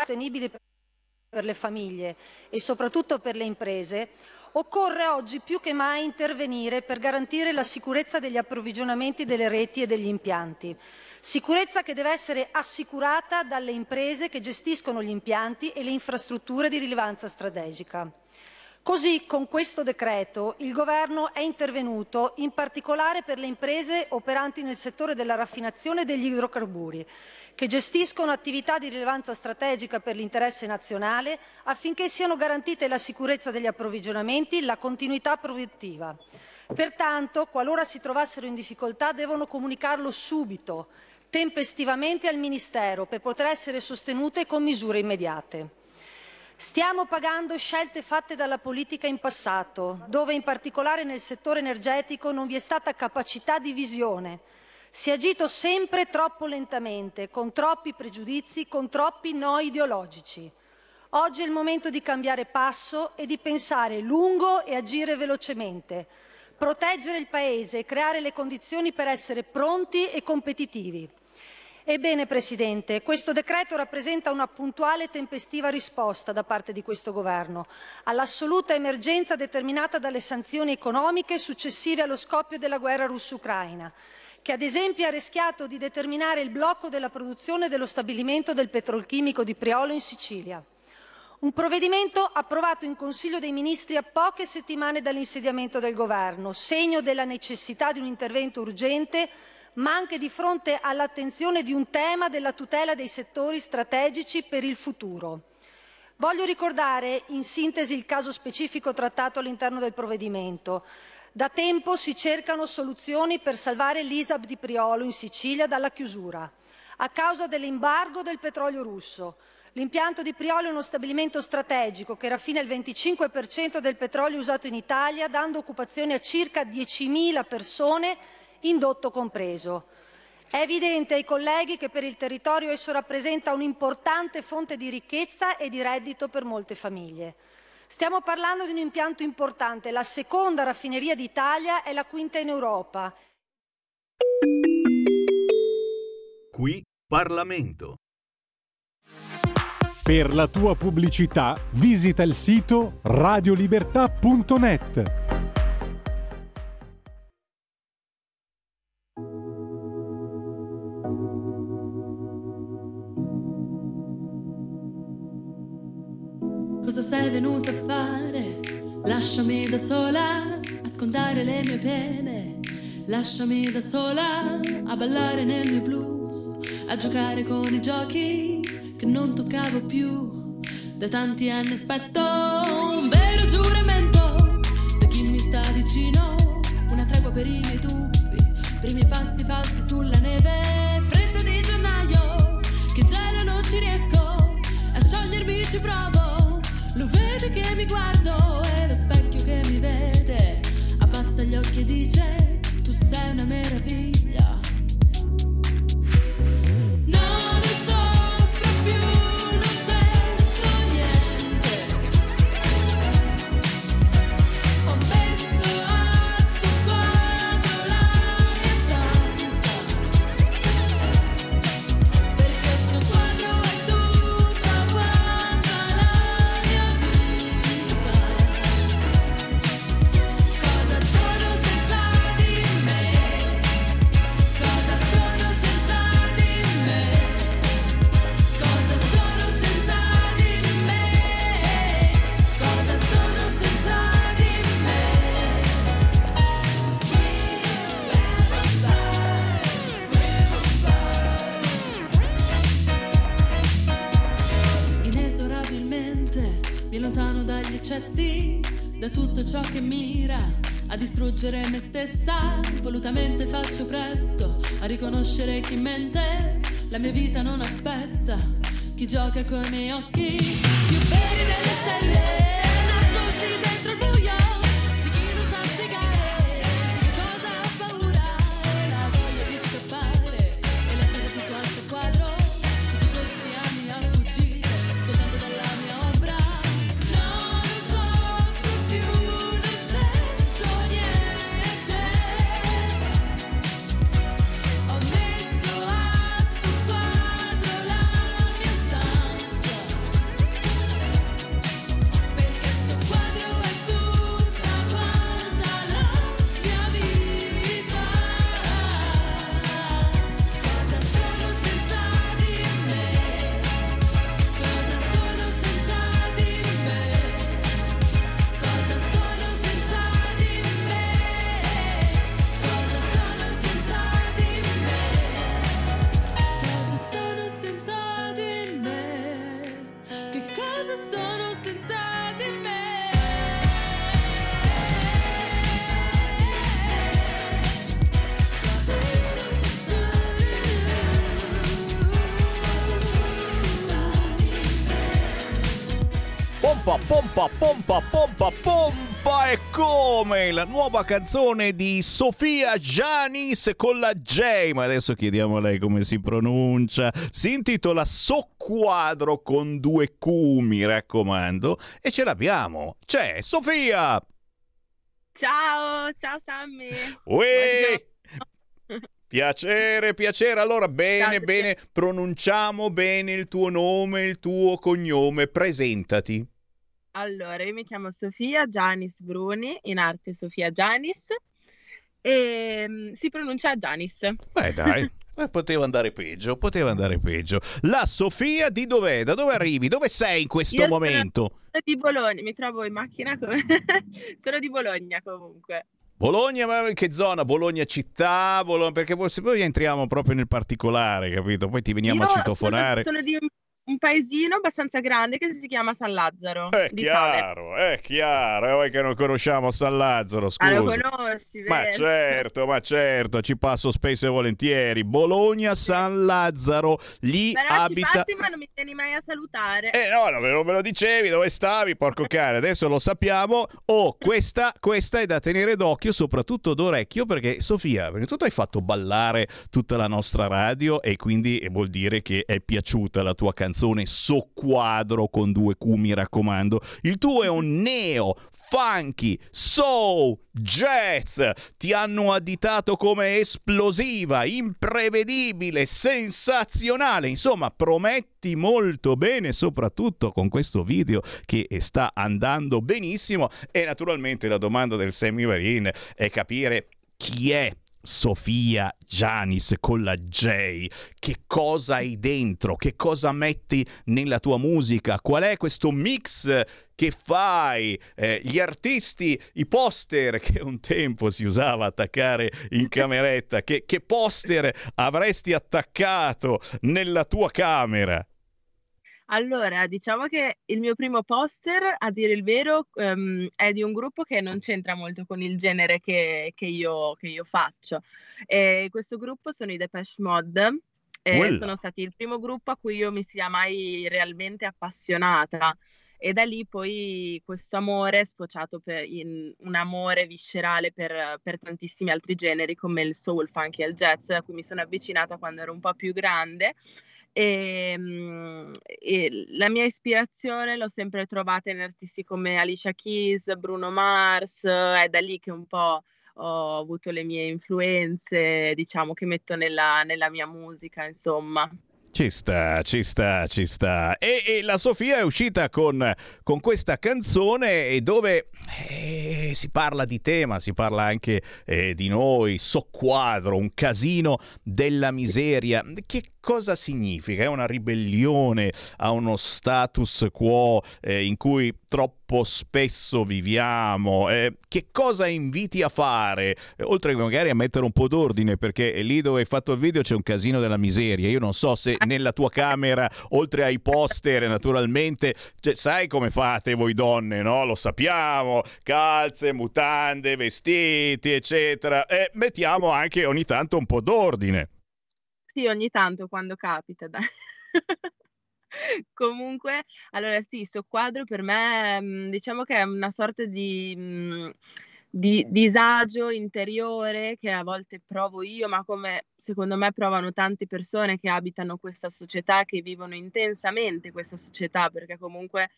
Speaker 13: Sostenibile per le famiglie e soprattutto per le imprese, occorre oggi più che mai intervenire per garantire la sicurezza degli approvvigionamenti delle reti e degli impianti. Sicurezza che deve essere assicurata dalle imprese che gestiscono gli impianti e le infrastrutture di rilevanza strategica. Così, con questo decreto, il Governo è intervenuto in particolare per le imprese operanti nel settore della raffinazione degli idrocarburi, che gestiscono attività di rilevanza strategica per l'interesse nazionale affinché siano garantite la sicurezza degli approvvigionamenti e la continuità produttiva. Pertanto, qualora si trovassero in difficoltà, devono comunicarlo subito, tempestivamente al Ministero, per poter essere sostenute con misure immediate. Stiamo pagando scelte fatte dalla politica in passato, dove in particolare nel settore energetico non vi è stata capacità di visione. Si è agito sempre troppo lentamente, con troppi pregiudizi, con troppi no ideologici. Oggi è il momento di cambiare passo e di pensare lungo e agire velocemente, proteggere il Paese e creare le condizioni per essere pronti e competitivi. Ebbene, Presidente, questo decreto rappresenta una puntuale e tempestiva risposta da parte di questo Governo all'assoluta emergenza determinata dalle sanzioni economiche successive allo scoppio della guerra russo-ucraina, che ad esempio ha rischiato di determinare il blocco della produzione dello stabilimento del petrolchimico di Priolo in Sicilia. Un provvedimento approvato in Consiglio dei Ministri a poche settimane dall'insediamento del Governo, segno della necessità di un intervento urgente, ma anche di fronte all'attenzione di un tema della tutela dei settori strategici per il futuro. Voglio ricordare in sintesi il caso specifico trattato all'interno del provvedimento. Da tempo si cercano soluzioni per salvare l'ISAB di Priolo in Sicilia dalla chiusura, a causa dell'embargo del petrolio russo. L'impianto di Priolo è uno stabilimento strategico che raffina il 25% del petrolio usato in Italia, dando occupazione a circa 10.000 persone, indotto compreso. È evidente ai colleghi che per il territorio esso rappresenta un'importante fonte di ricchezza e di reddito per molte famiglie. Stiamo parlando di un impianto importante, la seconda raffineria d'Italia e la quinta in Europa.
Speaker 14: Qui Parlamento.
Speaker 10: Per la tua pubblicità visita il sito radiolibertà.net.
Speaker 15: Cosa sei venuto a fare? Lasciami da sola a scontare le mie pene. Lasciami da sola a ballare nel mio blues, a giocare con i giochi che non toccavo più. Da tanti anni aspetto un vero giuramento da chi mi sta vicino, una tregua per i miei dubbi, primi passi falsi sulla neve, fredda di gennaio, che gelo non ci riesco, a sciogliermi ci provo, lo vede che mi guardo, è lo specchio che mi vede, abbassa gli occhi e dice, tu sei una meraviglia. Distruggere me stessa. Volutamente faccio presto a riconoscere chi mente. La mia vita non aspetta chi gioca con i miei occhi più veri delle stelle.
Speaker 2: Pompa, pompa, pompa, pompa, è come la nuova canzone di Sofia Janis con la J, ma adesso chiediamo a lei come si pronuncia. Si intitola Socquadro con due Q, mi raccomando, e ce l'abbiamo. C'è Sofia!
Speaker 16: Ciao, ciao Sammy.
Speaker 2: Uè! Piacere, piacere. Allora, bene, ciao, bene, pronunciamo bene il tuo nome, il tuo cognome. Presentati.
Speaker 16: Allora, io mi chiamo Sofia Giannis Bruni, in arte Sofia Giannis, e um, si pronuncia Giannis.
Speaker 2: Beh, dai. Eh, poteva andare peggio, poteva andare peggio. La Sofia di dov'è? Da dove arrivi? Dove sei in questo
Speaker 16: Io
Speaker 2: momento?
Speaker 16: Sono di Bologna, mi trovo in macchina. Come... sono di Bologna comunque.
Speaker 2: Bologna, ma in che zona? Bologna città? Bologna... Perché poi entriamo proprio nel particolare, capito? Poi ti veniamo
Speaker 16: Io
Speaker 2: a citofonare.
Speaker 16: Sono, sono di un paesino abbastanza grande che si chiama San Lazzaro.
Speaker 2: È chiaro, Sale. è chiaro, è voi che non conosciamo San Lazzaro, scusa.
Speaker 16: Ah, lo conosci, vero?
Speaker 2: Ma certo, ma certo, ci passo spesso e volentieri. Bologna, San Lazzaro, lì
Speaker 16: Però
Speaker 2: abita...
Speaker 16: ci passi ma non mi vieni mai a salutare.
Speaker 2: Eh no, non me lo dicevi, dove stavi, porco cane, adesso lo sappiamo. Oh, questa, questa è da tenere d'occhio, soprattutto d'orecchio, perché Sofia, perché tu hai fatto ballare tutta la nostra radio e quindi vuol dire che è piaciuta la tua canzone canzone soquadro con due Q, mi raccomando. Il tuo è un neo funky, soul, jazz. Ti hanno additato come esplosiva, imprevedibile, sensazionale. Insomma, prometti molto bene, soprattutto con questo video che sta andando benissimo. E naturalmente la domanda del Sammy Varin è capire chi è Sofia Janis con la J, che cosa hai dentro, che cosa metti nella tua musica, qual è questo mix che fai, eh, gli artisti, i poster che un tempo si usava attaccare in cameretta, che, che poster avresti attaccato nella tua camera?
Speaker 16: Allora, diciamo che il mio primo poster, a dire il vero, um, è di un gruppo che non c'entra molto con il genere che, che, io, che io, faccio. E questo gruppo sono i Depeche Mode. E sono stati il primo gruppo a cui io mi sia mai realmente appassionata e da lì poi questo amore è sfociato in un amore viscerale per, per, tantissimi altri generi come il soul, funk e il jazz a cui mi sono avvicinata quando ero un po' più grande e, ehm, e, la mia ispirazione l'ho sempre trovata in artisti come Alicia Keys, Bruno Mars, è da lì che un po' ho avuto le mie influenze, diciamo, che metto nella, nella mia musica, insomma.
Speaker 2: Ci sta, ci sta, ci sta. E, e la Sofia è uscita con, con questa canzone dove eh, si parla di tema, si parla anche eh, di noi, soqquadro, un casino della miseria. Che cosa significa? È una ribellione a uno status quo eh, in cui troppo spesso viviamo? Eh, che cosa inviti a fare? Eh, oltre che magari a mettere un po' d'ordine, perché lì dove hai fatto il video c'è un casino della miseria. Io non so se nella tua camera, oltre ai poster, naturalmente, cioè, sai come fate voi donne, no? Lo sappiamo, calze, mutande, vestiti, eccetera. E mettiamo anche ogni tanto un po' d'ordine.
Speaker 16: Sì, ogni tanto quando capita, dai. Comunque, allora sì, sto quadro per me, mhmm, diciamo che è una sorta di, mhmm, di disagio interiore che a volte provo io, ma come secondo me provano tante persone che abitano questa società, che vivono intensamente questa società, perché comunque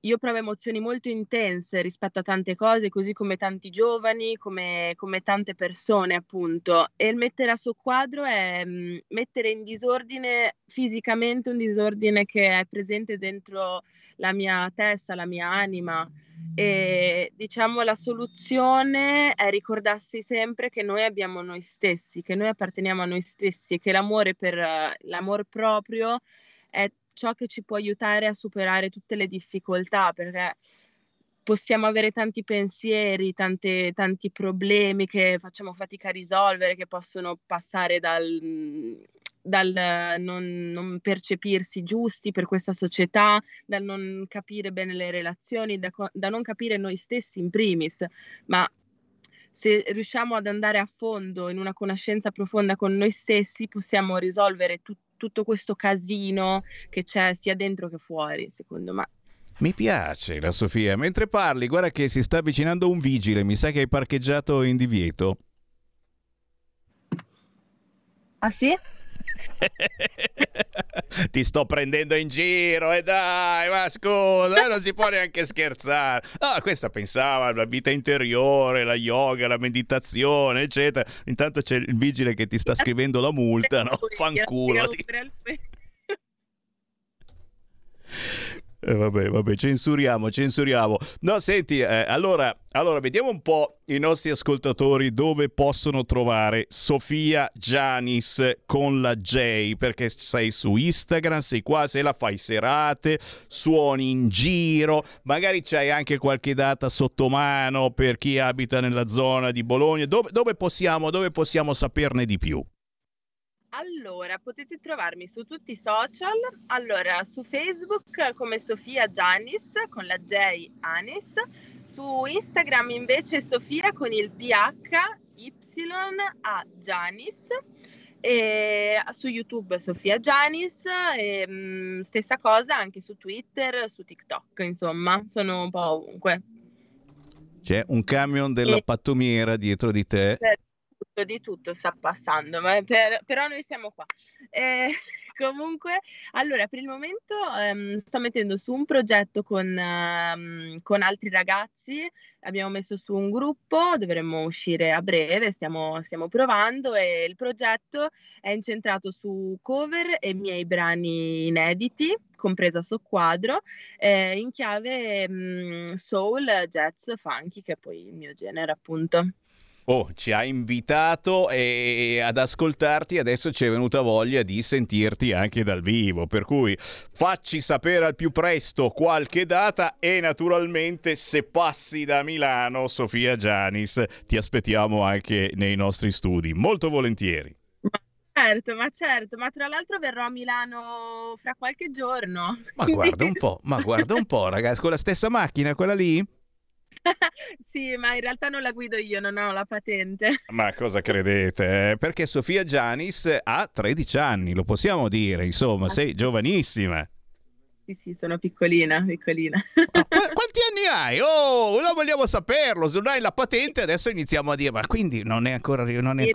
Speaker 16: io provo emozioni molto intense rispetto a tante cose, così come tanti giovani, come, come tante persone, appunto. E il mettere a soqquadro è mh, mm, mettere in disordine fisicamente un disordine che è presente dentro la mia testa, la mia anima. E diciamo la soluzione è ricordarsi sempre che noi abbiamo noi stessi, che noi apparteniamo a noi stessi e che l'amore per l'amor proprio è ciò che ci può aiutare a superare tutte le difficoltà, perché possiamo avere tanti pensieri, tante, tanti problemi che facciamo fatica a risolvere, che possono passare dal, dal non, non, percepirsi giusti per questa società, dal non capire bene le relazioni, da, da non capire noi stessi in primis, ma se riusciamo ad andare a fondo in una conoscenza profonda con noi stessi, possiamo risolvere tutto tutto questo casino che c'è sia dentro che fuori, secondo me.
Speaker 2: Mi piace la Sofia. Mentre parli, guarda che si sta avvicinando un vigile. Mi sa che hai parcheggiato in divieto.
Speaker 16: Ah sì?
Speaker 2: Ti sto prendendo in giro e dai, ma scusa, eh, non si può neanche scherzare. Ah, questa pensava alla vita interiore, la yoga, la meditazione, eccetera. Intanto c'è il vigile che ti sta scrivendo la multa, no? Fanculo. Eh, vabbè, vabbè, censuriamo, censuriamo. No, senti, eh, allora, allora, vediamo un po' i nostri ascoltatori dove possono trovare Sofia Gianis con la J, perché sei su Instagram, sei qua, se la fai serate, suoni in giro, magari c'hai anche qualche data sotto mano per chi abita nella zona di Bologna. Dove, dove possiamo, dove possiamo saperne di più?
Speaker 16: Allora, potete trovarmi su tutti i social. Allora, su Facebook come Sofia Giannis con la J Anis, su Instagram invece Sofia con il PH Y A Giannis e su YouTube Sofia Giannis e mh, stessa cosa anche su Twitter, su TikTok, insomma, sono un po' ovunque.
Speaker 2: C'è un camion della
Speaker 16: E-
Speaker 2: pattumiera dietro di te.
Speaker 16: tutto, di tutto sta passando, ma per- però noi siamo qua. Eh, comunque, allora, per il momento ehm, sto mettendo su un progetto con, ehm, con altri ragazzi, abbiamo messo su un gruppo, dovremmo uscire a breve, stiamo, stiamo provando e il progetto è incentrato su cover e miei brani inediti, compresa Soquadro, eh, in chiave mm, soul, jazz, funky, che è poi il mio genere, appunto.
Speaker 2: Oh, ci ha invitato e- ad ascoltarti, adesso ci è venuta voglia di sentirti anche dal vivo, per cui facci sapere al più presto qualche data e naturalmente se passi da Milano, Sofia Gianis, ti aspettiamo anche nei nostri studi, molto volentieri.
Speaker 16: Certo, ma certo, ma tra l'altro verrò a Milano fra qualche giorno.
Speaker 2: Ma guarda un po', ma guarda un po', ragazzi, con la stessa macchina, quella lì?
Speaker 16: Sì, ma in realtà non la guido io, non ho la patente.
Speaker 2: Ma cosa credete? eh? Perché Sofia Gianis ha 13 anni, lo possiamo dire, insomma, sei giovanissima.
Speaker 16: Sì, sì, sono piccolina, piccolina.
Speaker 2: Quanti anni hai? Oh, lo vogliamo saperlo. Se non hai la patente, adesso iniziamo a dire, ma quindi non è ancora. Non è...
Speaker 16: In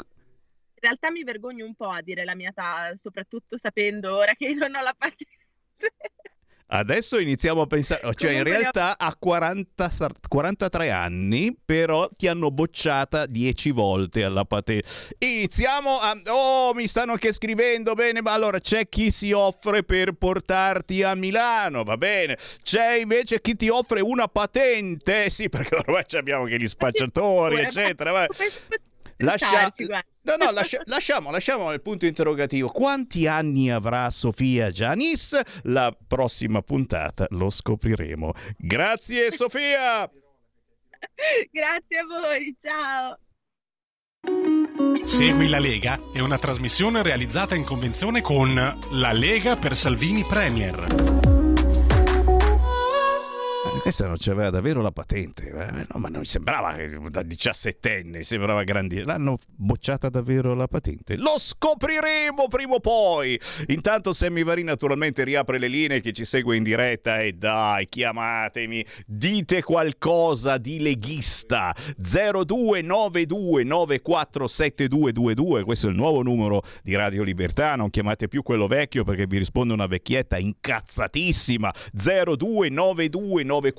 Speaker 16: realtà mi vergogno un po' a dire la mia età, soprattutto sapendo ora che non ho la patente.
Speaker 2: Adesso iniziamo a pensare, cioè in realtà ha 40 sar- 43 anni, però ti hanno bocciata 10 volte alla patente. Iniziamo a... Oh, mi stanno anche scrivendo, bene, ma allora c'è chi si offre per portarti a Milano, va bene. C'è invece chi ti offre una patente, sì, perché ormai abbiamo anche gli spacciatori,
Speaker 16: Ora,
Speaker 2: eccetera.
Speaker 16: ma
Speaker 2: Lascia... No, no, lascia- lasciamo, lasciamo il punto interrogativo. Quanti anni avrà Sofia Gianis? La prossima puntata lo scopriremo. Grazie Sofia!
Speaker 16: Grazie a voi, ciao.
Speaker 17: Segui la Lega è una trasmissione realizzata in convenzione con La Lega per Salvini Premier.
Speaker 2: Questa non c'aveva davvero la patente, eh, no, ma non sembrava da 17enne, sembrava grandi. L'hanno bocciata davvero la patente. Lo scopriremo prima o poi. Intanto Sammy Varin naturalmente riapre le linee che ci segue in diretta e dai, chiamatemi, dite qualcosa di leghista. 0292947222, questo è il nuovo numero di Radio Libertà, non chiamate più quello vecchio perché vi risponde una vecchietta incazzatissima. 0292947222,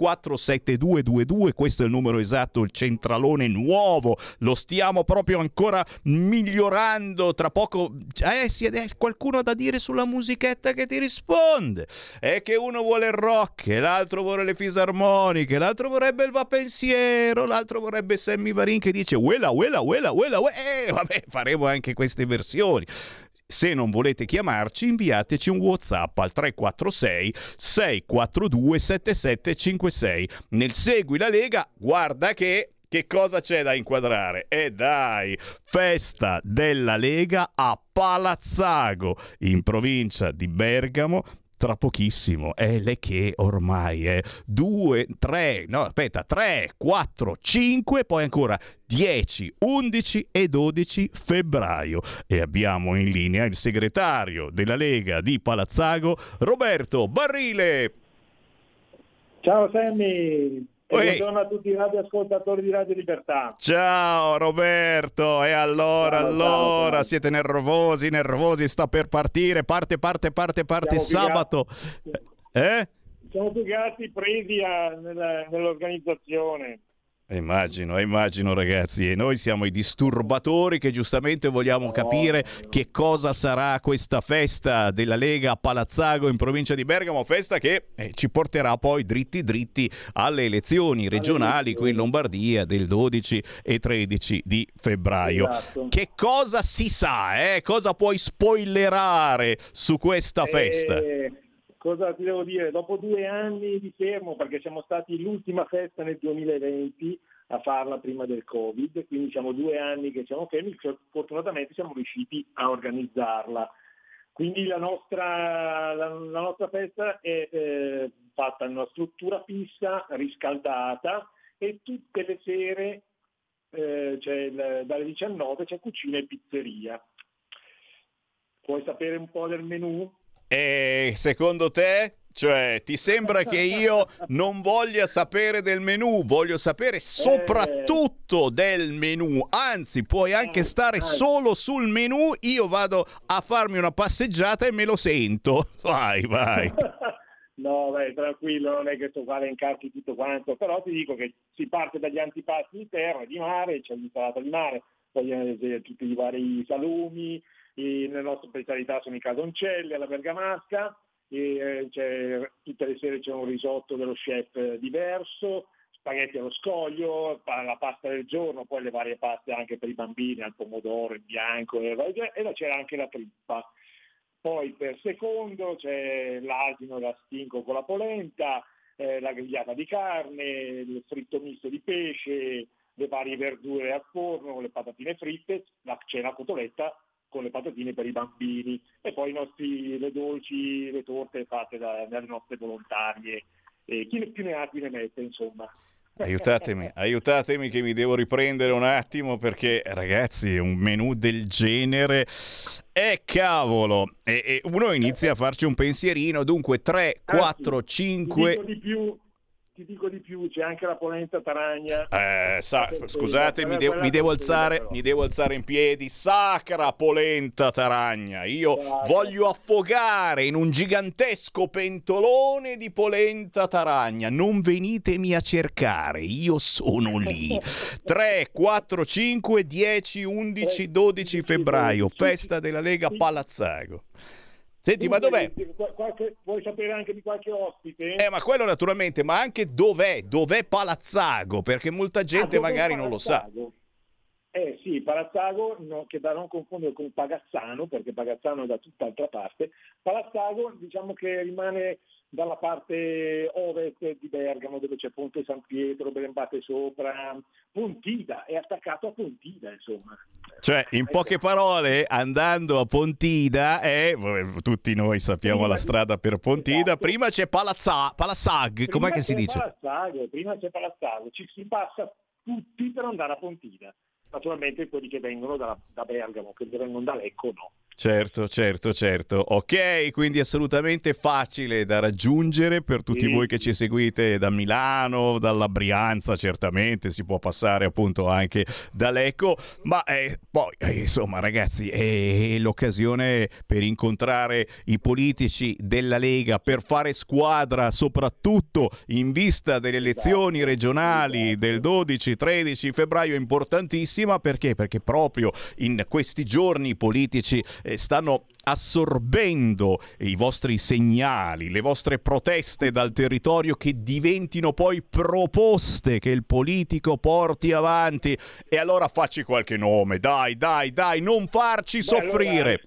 Speaker 2: questo è il numero esatto, il centralone nuovo. Lo stiamo proprio ancora migliorando. Tra poco eh è qualcuno da dire sulla musichetta che ti risponde. È che uno vuole il rock, l'altro vuole le fisarmoniche, l'altro vorrebbe il va pensiero, l'altro vorrebbe Sammy Varin che dice "Uela, uela, uela, uela". uela". Eh, vabbè, faremo anche queste versioni. Se non volete chiamarci, inviateci un WhatsApp al 346 642 7756. Nel Segui la Lega, guarda che che cosa c'è da inquadrare? E dai, festa della Lega a Palazzago, in provincia di Bergamo. Tra pochissimo, è le che ormai è 2, 3, no aspetta, 3, 4, 5, poi ancora 10, 11 e 12 febbraio. E abbiamo in linea il segretario della Lega di Palazzago, Roberto Barrile.
Speaker 18: Ciao Sammy. Buongiorno a tutti i radioascoltatori di Radio Libertà.
Speaker 2: Ciao Roberto, e allora,
Speaker 18: Ciao,
Speaker 2: allora,
Speaker 18: ciao,
Speaker 2: siete nervosi, nervosi, sta per partire, parte, parte, parte, parte
Speaker 18: Siamo
Speaker 2: sabato. Eh?
Speaker 18: Siamo più presi a- nella- nell'organizzazione.
Speaker 2: Immagino, immagino ragazzi, e noi siamo i disturbatori che giustamente vogliamo capire che cosa sarà questa festa della Lega a Palazzago in provincia di Bergamo, festa che eh, ci porterà poi dritti dritti alle elezioni regionali qui in Lombardia del 12 e 13 di febbraio.
Speaker 18: Esatto.
Speaker 2: Che cosa si sa, eh? Cosa puoi spoilerare su questa festa?
Speaker 18: Eh, cosa ti devo dire? Dopo due anni di fermo, perché siamo stati l'ultima festa nel 2020 a farla prima del Covid, quindi siamo due anni che siamo fermi, fortunatamente siamo riusciti a organizzarla. Quindi la nostra, la, la nostra festa è eh, fatta in una struttura fissa, riscaldata e tutte le sere, eh, cioè il- dalle 19 c'è cucina e pizzeria. Puoi sapere un po' del menù?
Speaker 2: E secondo te? Cioè, ti sembra che io non voglia sapere del menù, voglio sapere soprattutto del menù. Anzi, puoi anche stare solo sul menù, io vado a farmi una passeggiata e me lo sento. Vai, vai.
Speaker 18: No, beh, tranquillo, non è che sto qua a elencarti tutto quanto, però ti dico che si parte dagli antipasti di terra, di mare, c'è l'insalata di mare, poi eh, tutti i vari salumi, e le nostre specialità sono i casoncelli alla bergamasca, e, c'è- tutte le sere c'è un risotto dello chef diverso, spaghetti allo scoglio, la pasta del giorno, poi le varie paste anche per i bambini, al pomodoro, il bianco, e, e c'era anche la trippa. Poi per secondo c'è l'asino da stinco con la polenta, eh, la grigliata di carne, il fritto misto di pesce, le varie verdure al forno, le patatine fritte, la, c'è la cotoletta con le patatine per i bambini. E poi nostri, le dolci, le torte fatte da- dalle nostre volontarie. E chi ne più ne ha più ne mette, insomma.
Speaker 2: Aiutatemi, aiutatemi che mi devo riprendere un attimo perché ragazzi un menù del genere è cavolo. E, e uno inizia a farci un pensierino. Dunque 3, 4,
Speaker 18: Ti
Speaker 2: 5
Speaker 18: dico di più, ti dico di più, c'è anche la polenta taragna.
Speaker 2: Eh, sa- scusate, mi,
Speaker 18: quella
Speaker 2: mi devo alzare, mi devo alzare in piedi. Sacra polenta taragna. Io voglio affogare in un gigantesco pentolone di polenta taragna. Non venitemi a cercare, io sono lì. 3, 4, 5, 10, 11, 12 febbraio, festa della Lega Palazzago. Senti, ma dov'è?
Speaker 18: Qualche- vuoi sapere anche di qualche ospite?
Speaker 2: Eh, ma quello naturalmente, ma anche dov'è? Dov'è Palazzago? Perché molta gente
Speaker 18: Ah,
Speaker 2: magari non lo sa.
Speaker 18: Eh sì, Palazzago, no, che da non confondere con Pagazzano, perché Pagazzano è da tutt'altra parte. Palazzago diciamo che rimane dalla parte ovest di Bergamo, dove c'è Ponte San Pietro, Brembate sopra, Pontida, è attaccato a Pontida, insomma.
Speaker 2: Cioè, in poche parole, andando a Pontida, eh, tutti noi sappiamo la strada per Pontida, prima c'è Palazza, Palassag, com'è
Speaker 18: Esatto. Prima
Speaker 2: che si dice?
Speaker 18: Palazzago, prima c'è Palazzago, ci si passa tutti per andare a Pontida. Naturalmente quelli che vengono da, da Bergamo, che vengono da Lecco no.
Speaker 2: Certo, certo, certo. Ok, quindi assolutamente facile da raggiungere per tutti
Speaker 18: Sì.
Speaker 2: voi che ci seguite da Milano, dalla Brianza, certamente si può passare appunto anche da Lecco, ma eh, poi eh, insomma ragazzi è l'occasione per incontrare i politici della Lega, per fare squadra soprattutto in vista delle elezioni regionali del 12-13 febbraio, importantissima perché? Perché proprio in questi giorni i politici eh, stanno assorbendo i vostri segnali, le vostre proteste dal territorio che diventino poi proposte che il politico porti avanti. E allora facci qualche nome, dai, dai, dai, non farci
Speaker 18: Beh,
Speaker 2: soffrire.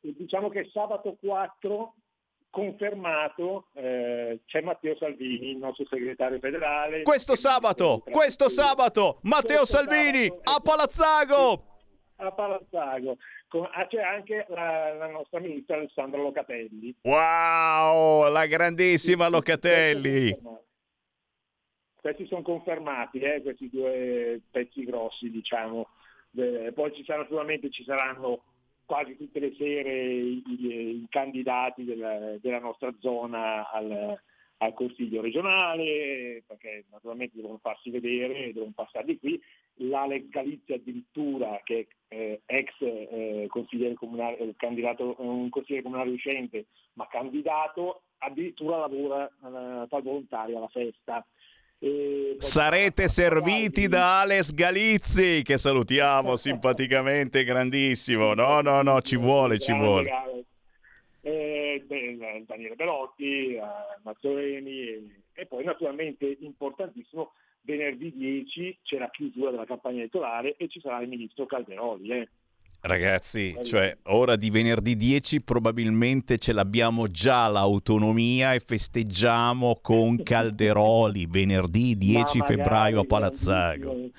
Speaker 18: allora, diciamo che sabato 4 confermato eh, c'è Matteo Salvini, il nostro segretario federale.
Speaker 2: Questo sabato, questo sabato, Matteo
Speaker 18: Questo
Speaker 2: Salvini
Speaker 18: sabato,
Speaker 2: a Palazzago.
Speaker 18: a Palazzago. Ah, c'è anche la, la nostra ministra Alessandra Locatelli.
Speaker 2: Wow, la grandissima Locatelli.
Speaker 18: Questi sono confermati, eh, questi due pezzi grossi, diciamo. Eh, poi ci saranno, naturalmente ci saranno quasi tutte le sere i, i- i candidati della, della nostra zona al, al Consiglio regionale, perché naturalmente devono farsi vedere, devono passare di qui. L'Alex Galizia addirittura, che eh, ex eh, consigliere comunale, eh, candidato, un consigliere comunale uscente, ma candidato, addirittura lavora eh, tal volontaria alla festa.
Speaker 2: Sarete serviti da Alex Galizzi, che salutiamo simpaticamente, grandissimo. No, no, no, ci vuole, ci vuole.
Speaker 18: Eh, Daniele Belotti, eh, Mazzoleni e, e poi naturalmente importantissimo venerdì 10 c'è la chiusura della campagna elettorale e ci sarà il ministro Calderoli. Eh.
Speaker 2: Ragazzi, cioè ora di venerdì 10 probabilmente ce l'abbiamo già l'autonomia e festeggiamo con Calderoli venerdì 10 febbraio a Palazzago.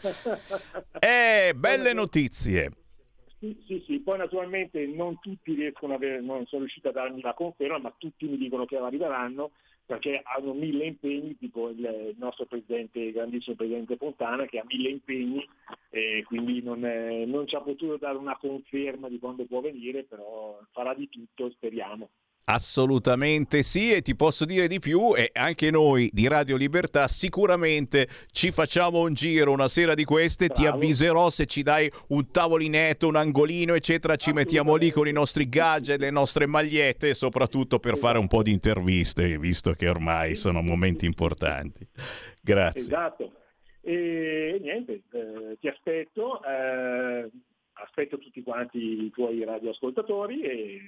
Speaker 2: Eh, belle notizie.
Speaker 18: Sì, sì, sì, poi naturalmente non tutti riescono a avere, non sono riusciti a darmi la conferma, ma tutti mi dicono che arriveranno perché hanno mille impegni, tipo il nostro presidente, il grandissimo presidente Fontana che ha mille impegni e quindi non, è, non ci ha potuto dare una conferma di quando può venire, però farà di tutto, speriamo.
Speaker 2: Assolutamente sì e ti posso dire di più e anche noi di Radio Libertà sicuramente ci facciamo un giro una sera di queste, Bravo. ti avviserò se ci dai un tavolinetto, un angolino eccetera, ci mettiamo lì con i nostri gadget, le nostre magliette soprattutto per fare un po' di interviste visto che ormai sono momenti importanti. Grazie.
Speaker 18: Esatto. E niente, eh, ti aspetto, eh, aspetto tutti quanti i tuoi radioascoltatori e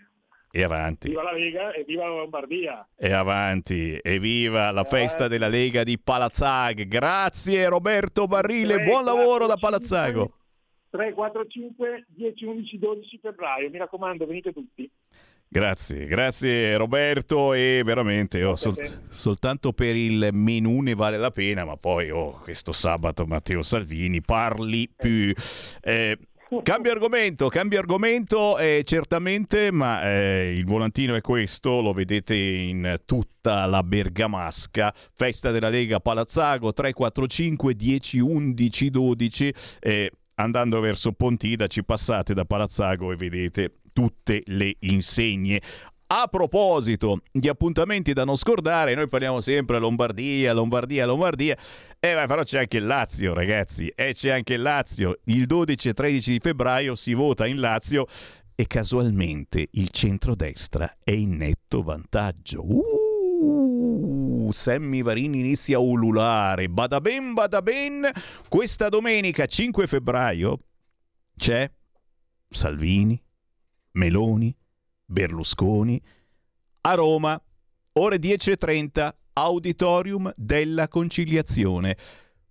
Speaker 2: e avanti.
Speaker 18: Viva la Lega e viva la Lombardia.
Speaker 2: E avanti. E viva la festa della Lega di Palazzag. Grazie Roberto Barrile, 3, buon 4, lavoro 5, da Palazzago.
Speaker 18: 3, 4, 5, 10, 11, 12 febbraio. Mi raccomando, venite tutti.
Speaker 2: Grazie, grazie Roberto e veramente oh, sol- soltanto per il menù ne vale la pena, ma poi oh, questo sabato Matteo Salvini parli più. Eh, Cambio argomento, cambio argomento eh, certamente, ma eh, il volantino è questo, lo vedete in tutta la bergamasca. Festa della Lega Palazzago 345 10 11 12. Eh, andando verso Pontida ci passate da Palazzago e vedete tutte le insegne. A proposito di appuntamenti da non scordare, noi parliamo sempre Lombardia, Lombardia, Lombardia, eh, però c'è anche il Lazio, ragazzi, e eh, c'è anche il Lazio. Il 12 e 13 di febbraio si vota in Lazio e casualmente il centrodestra è in netto vantaggio. Uh, Sammy Varini inizia a ululare. Bada ben, bada ben. Questa domenica 5 febbraio c'è Salvini, Meloni, Berlusconi. A Roma, ore 10.30, Auditorium della Conciliazione.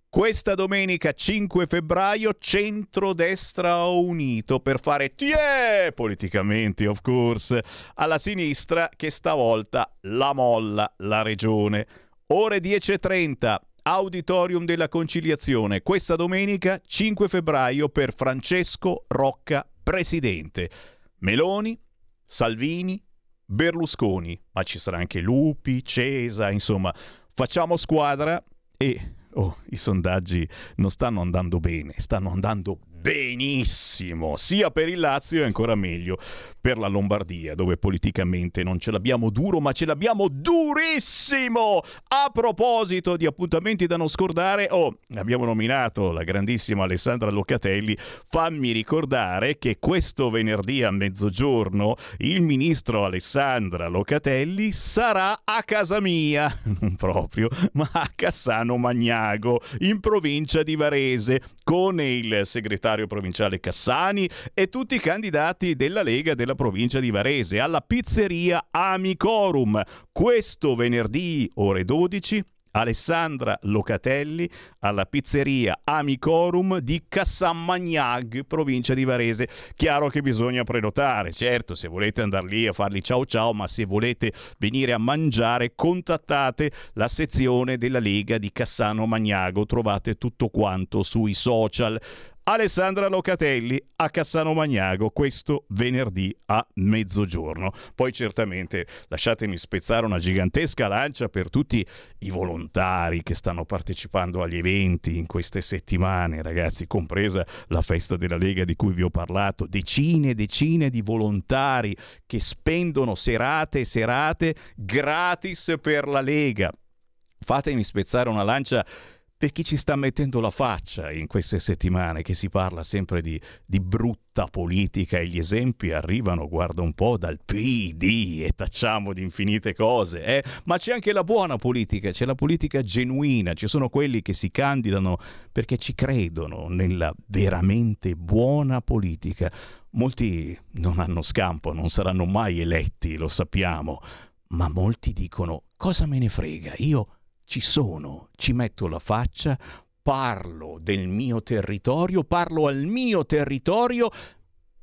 Speaker 2: Questa domenica 5 febbraio centrodestra unito per fare tie politicamente of course alla sinistra che stavolta la molla la regione. Ore 10.30 Auditorium della Conciliazione questa domenica 5 febbraio per Francesco Rocca presidente. Meloni Salvini, Berlusconi, ma ci sarà anche Lupi, Cesa, insomma, facciamo squadra e oh, i sondaggi non stanno andando bene, stanno andando benissimo, sia per il Lazio e ancora meglio per la Lombardia, dove politicamente non ce l'abbiamo duro, ma ce l'abbiamo durissimo. A proposito di appuntamenti da non scordare, oh, abbiamo nominato la grandissima Alessandra Locatelli. Fammi ricordare che questo venerdì a mezzogiorno il ministro Alessandra Locatelli sarà a casa mia, non proprio, ma a Cassano Magnago, in provincia di Varese, con il segretario provinciale Cassani e tutti i candidati della Lega della provincia di Varese, alla pizzeria Amicorum. Questo venerdì, ore 12, Alessandra Locatelli alla pizzeria Amicorum di Cassammagnac, provincia di Varese. Chiaro che bisogna prenotare, certo, se volete andare lì a fargli ciao ciao, ma se volete venire a mangiare, contattate la sezione della Lega di Cassano Magnago, trovate tutto quanto sui social. Alessandra Locatelli a Cassano Magnago questo venerdì a mezzogiorno. Poi certamente lasciatemi spezzare una gigantesca lancia per tutti i volontari che stanno partecipando agli eventi in queste settimane, ragazzi, compresa la festa della Lega di cui vi ho parlato, decine e decine di volontari che spendono serate e serate gratis per la Lega fatemi spezzare una lancia per chi ci sta mettendo la faccia in queste settimane, che si parla sempre di, di, brutta politica e gli esempi arrivano, guarda un po', dal PD e tacciamo di infinite cose, eh? ma c'è anche la buona politica, c'è la politica genuina, ci sono quelli che si candidano perché ci credono nella veramente buona politica. Molti non hanno scampo, non saranno mai eletti, lo sappiamo, ma molti dicono cosa me ne frega, io ci sono, ci metto la faccia, parlo del mio territorio, parlo al mio territorio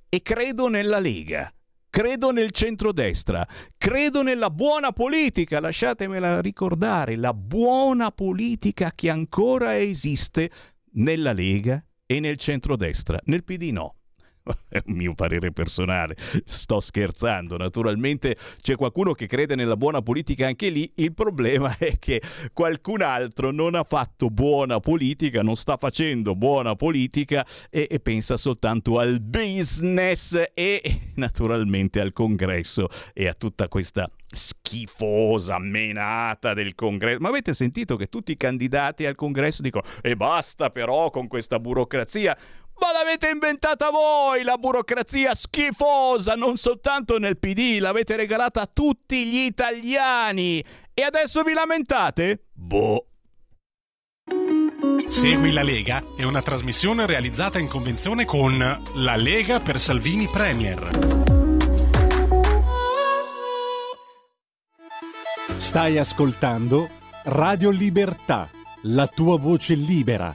Speaker 2: e credo nella Lega. Credo nel centrodestra, credo nella buona politica, lasciatemela ricordare, la buona politica che ancora esiste nella Lega e nel centrodestra. Nel PD no è un mio parere personale, sto scherzando, naturalmente c'è qualcuno che crede nella buona politica anche lì, il problema è che qualcun altro non ha fatto buona politica, non sta facendo buona politica e, e pensa soltanto al business e naturalmente al congresso e a tutta questa schifosa menata del congresso. Ma avete sentito che tutti i candidati al congresso dicono e basta però con questa burocrazia? Ma l'avete inventata voi la burocrazia schifosa, non soltanto nel PD, l'avete regalata a tutti gli italiani. E adesso vi lamentate? Boh.
Speaker 17: Segui la Lega è una trasmissione realizzata in convenzione con La Lega per Salvini Premier.
Speaker 10: Stai ascoltando Radio Libertà, la tua voce libera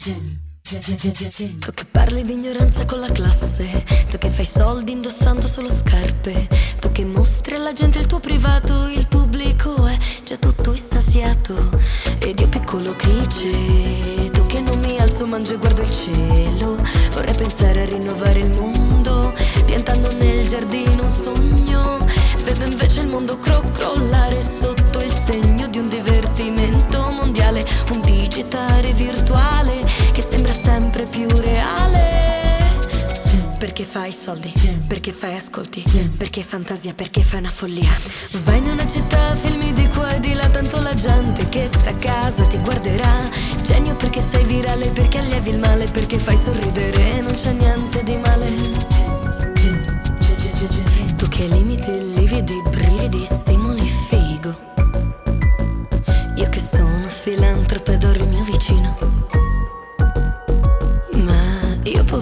Speaker 19: Tu che parli di ignoranza con la classe, tu che fai soldi indossando solo scarpe, tu che mostri alla gente il tuo privato, il pubblico è già tutto estasiato. Ed io piccolo crice, tu che non mi alzo, mangio e guardo il cielo, vorrei pensare a rinnovare il mondo, piantando nel giardino un sogno, vedo invece il mondo cro- crollare sotto il segno di un divertimento mondiale, un digitale virtuale che sembra sempre più reale. Perché fai soldi, perché fai ascolti, perché fantasia, perché fai una follia. Vai in una città, filmi di qua e di là, tanto la gente che sta a casa ti guarderà. Genio perché sei virale, perché allievi il male, perché fai sorridere, non c'è niente di male. Tu che limiti lividi, brividi, stimoli figo. Io che sono filantropo ed il mio vicino.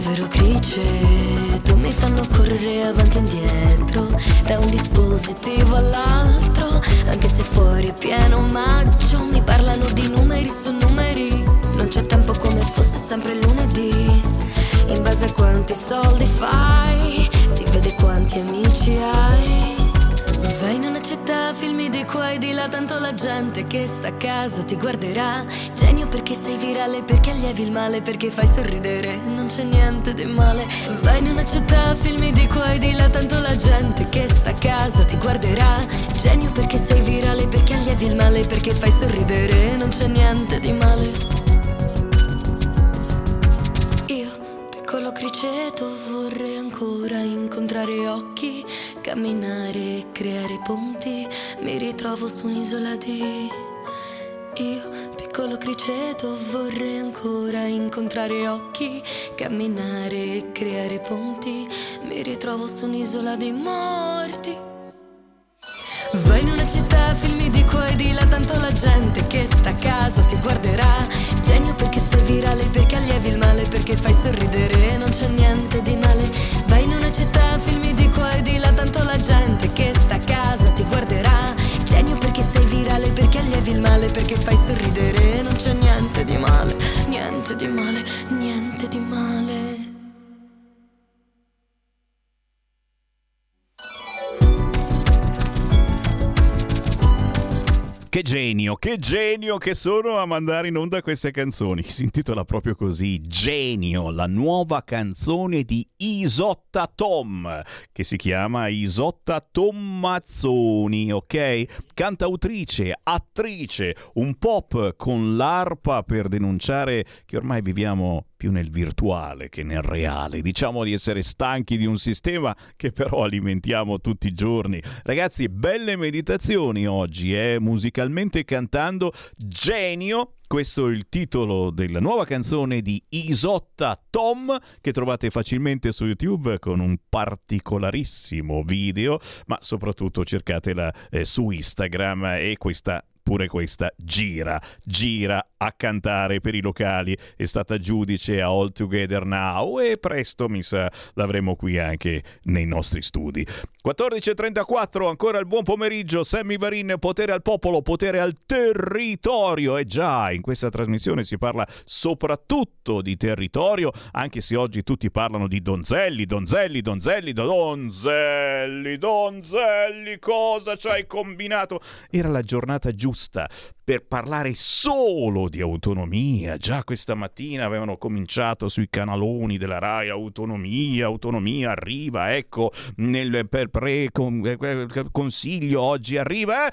Speaker 19: Povero crice, tu mi fanno correre avanti e indietro, da un dispositivo all'altro, anche se fuori è pieno maggio, mi parlano di numeri su numeri, non c'è tempo come fosse sempre lunedì, in base a quanti soldi fai, si vede quanti amici hai. Vai in una città, filmi di qua e di là, tanto la gente che sta a casa ti guarderà. Genio perché sei virale, perché allievi il male, perché fai sorridere, non c'è niente di male. Vai in una città, filmi di qua e di là, tanto la gente che sta a casa ti guarderà. Genio perché sei virale, perché allievi il male, perché fai sorridere, non c'è niente di male. Io, piccolo criceto, vorrei ancora incontrare occhi, camminare e creare ponti, mi ritrovo su un'isola di io, piccolo criceto, vorrei ancora incontrare occhi, camminare e creare ponti, mi ritrovo su un'isola di morti. Vai in una città, filmi di qua e di là, tanto la gente che sta a casa ti guarderà. Genio perché sei virale, perché allievi il male, perché fai sorridere, non c'è niente di perché fai sorridere, non c'è niente di male, niente di male, niente
Speaker 2: Che genio, che genio che sono a mandare in onda queste canzoni. Si intitola proprio così, Genio, la nuova canzone di Isotta Tom, che si chiama Isotta Tommazzoni, ok? Cantautrice, attrice, un pop con l'arpa per denunciare che ormai viviamo più nel virtuale che nel reale. Diciamo di essere stanchi di un sistema che però alimentiamo tutti i giorni. Ragazzi, belle meditazioni oggi, eh? musicalmente cantando Genio. Questo è il titolo della nuova canzone di Isotta Tom che trovate facilmente su YouTube con un particolarissimo video, ma soprattutto cercatela eh, su Instagram e questa pure questa gira, gira a cantare per i locali, è stata giudice a All Together Now e presto mi sa l'avremo qui anche nei nostri studi. 14.34, ancora il buon pomeriggio, Sammy Varin, potere al popolo, potere al territorio, e già in questa trasmissione si parla soprattutto di territorio, anche se oggi tutti parlano di donzelli, donzelli, donzelli, donzelli, donzelli, cosa ci hai combinato? Era la giornata giusta per parlare solo di autonomia. Già questa mattina avevano cominciato sui canaloni della RAI autonomia, autonomia arriva, ecco, nel pre-consiglio oggi arriva, eh?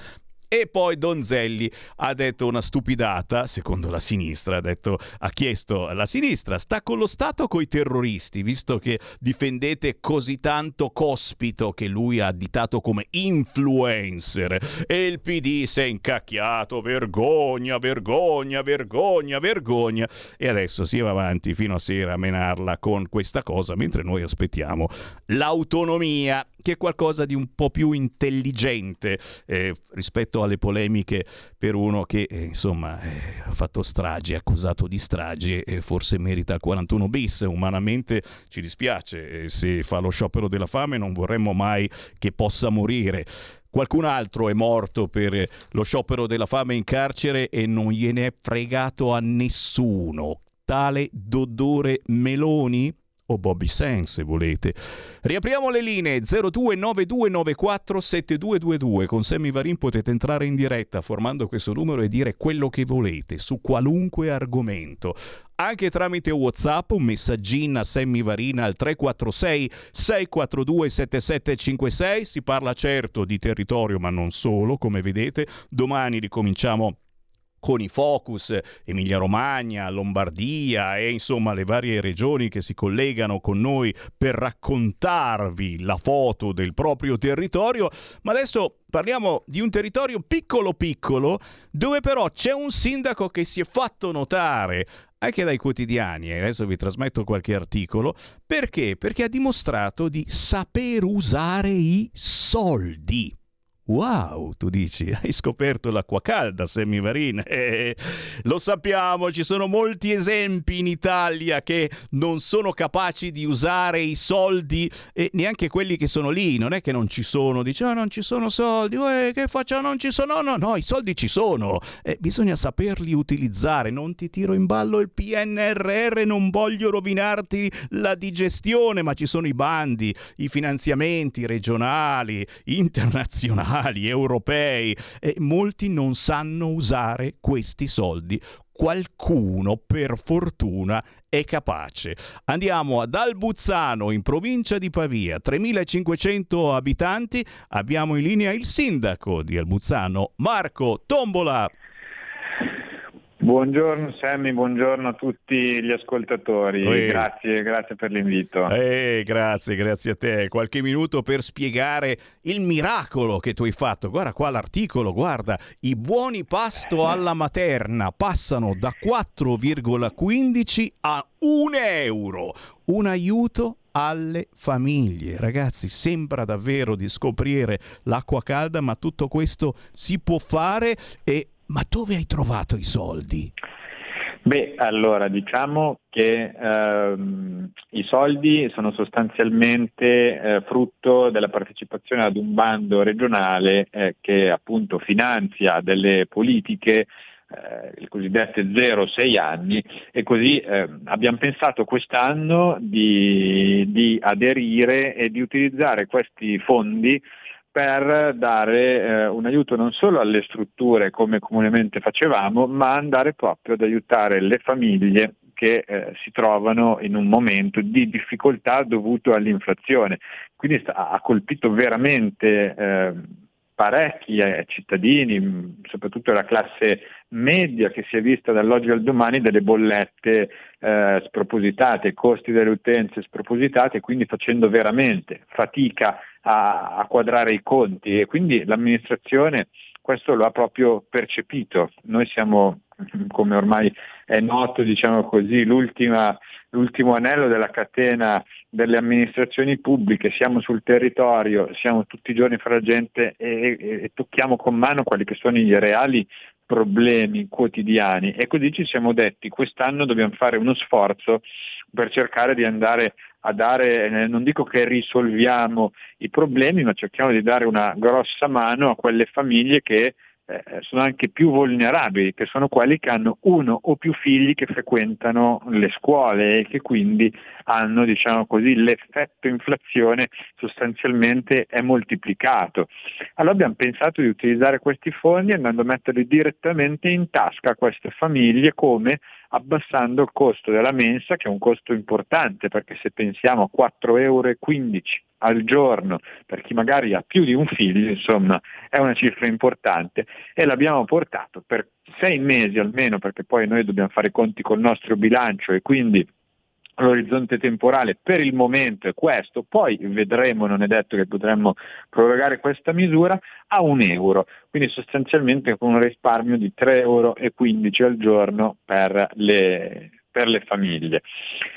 Speaker 2: E poi Donzelli ha detto una stupidata, secondo la sinistra, ha, detto, ha chiesto alla sinistra, sta con lo Stato o coi terroristi, visto che difendete così tanto Cospito che lui ha additato come influencer. E il PD si è incacchiato, vergogna, vergogna, vergogna, vergogna. E adesso si va avanti fino a sera a menarla con questa cosa, mentre noi aspettiamo l'autonomia che è qualcosa di un po' più intelligente eh, rispetto alle polemiche per uno che eh, insomma eh, ha fatto stragi, accusato di stragi e forse merita il 41 bis. Umanamente ci dispiace, se fa lo sciopero della fame non vorremmo mai che possa morire. Qualcun altro è morto per lo sciopero della fame in carcere e non gliene è fregato a nessuno. Tale Dodore Meloni? O Bobby Sen se volete. Riapriamo le linee 0292947222 con Sammy Varin potete entrare in diretta formando questo numero e dire quello che volete su qualunque argomento. Anche tramite WhatsApp un messaggino a Sammy Varina al 346 642 7756 si parla certo di territorio ma non solo come vedete domani ricominciamo con i focus Emilia Romagna, Lombardia e insomma le varie regioni che si collegano con noi per raccontarvi la foto del proprio territorio, ma adesso parliamo di un territorio piccolo piccolo dove però c'è un sindaco che si è fatto notare anche dai quotidiani, e adesso vi trasmetto qualche articolo, perché? Perché ha dimostrato di saper usare i soldi. Wow, tu dici, hai scoperto l'acqua calda, Semivarin. Eh, lo sappiamo, ci sono molti esempi in Italia che non sono capaci di usare i soldi e neanche quelli che sono lì, non è che non ci sono, dice oh, non ci sono soldi, Uè, che faccio, non ci sono, no, no, no, i soldi ci sono, eh, bisogna saperli utilizzare, non ti tiro in ballo il PNRR, non voglio rovinarti la digestione, ma ci sono i bandi, i finanziamenti regionali, internazionali nazionali, europei e molti non sanno usare questi soldi. Qualcuno, per fortuna, è capace. Andiamo ad Albuzzano, in provincia di Pavia, 3500 abitanti. Abbiamo in linea il sindaco di Albuzzano, Marco Tombola.
Speaker 20: Buongiorno Sammy, buongiorno a tutti gli ascoltatori, Ehi. grazie, grazie per l'invito.
Speaker 2: Eh, grazie, grazie a te. Qualche minuto per spiegare il miracolo che tu hai fatto. Guarda qua l'articolo, guarda, i buoni pasto alla materna passano da 4,15 a 1 euro. Un aiuto alle famiglie. Ragazzi, sembra davvero di scoprire l'acqua calda, ma tutto questo si può fare e ma dove hai trovato i soldi?
Speaker 20: Beh, allora diciamo che ehm, i soldi sono sostanzialmente eh, frutto della partecipazione ad un bando regionale eh, che appunto finanzia delle politiche eh, le cosiddette 0-6 anni e così eh, abbiamo pensato quest'anno di, di aderire e di utilizzare questi fondi per dare eh, un aiuto non solo alle strutture come comunemente facevamo, ma andare proprio ad aiutare le famiglie che eh, si trovano in un momento di difficoltà dovuto all'inflazione. Quindi sta, ha colpito veramente eh, parecchi cittadini, soprattutto la classe media che si è vista dall'oggi al domani delle bollette eh, spropositate, costi delle utenze spropositate, quindi facendo veramente fatica a, a quadrare i conti e quindi l'amministrazione questo lo ha proprio percepito. Noi siamo, come ormai è noto, diciamo così, l'ultimo anello della catena delle amministrazioni pubbliche, siamo sul territorio, siamo tutti i giorni fra la gente e, e, e tocchiamo con mano quelli che sono i reali problemi quotidiani e così ci siamo detti quest'anno dobbiamo fare uno sforzo per cercare di andare a dare, eh, non dico che risolviamo i problemi, ma cerchiamo di dare una grossa mano a quelle famiglie che eh, sono anche più vulnerabili, che sono quelli che hanno uno o più figli che frequentano le scuole e che quindi hanno diciamo così, l'effetto inflazione sostanzialmente è moltiplicato. Allora abbiamo pensato di utilizzare questi fondi andando a metterli direttamente in tasca a queste famiglie come abbassando il costo della mensa, che è un costo importante perché se pensiamo a 4,15 euro al giorno per chi magari ha più di un figlio, insomma è una cifra importante e l'abbiamo portato per sei mesi almeno perché poi noi dobbiamo fare conti col nostro bilancio e quindi l'orizzonte temporale per il momento è questo, poi vedremo, non è detto che potremmo prorogare questa misura, a un euro, quindi sostanzialmente con un risparmio di 3,15 euro al giorno per le, per le famiglie.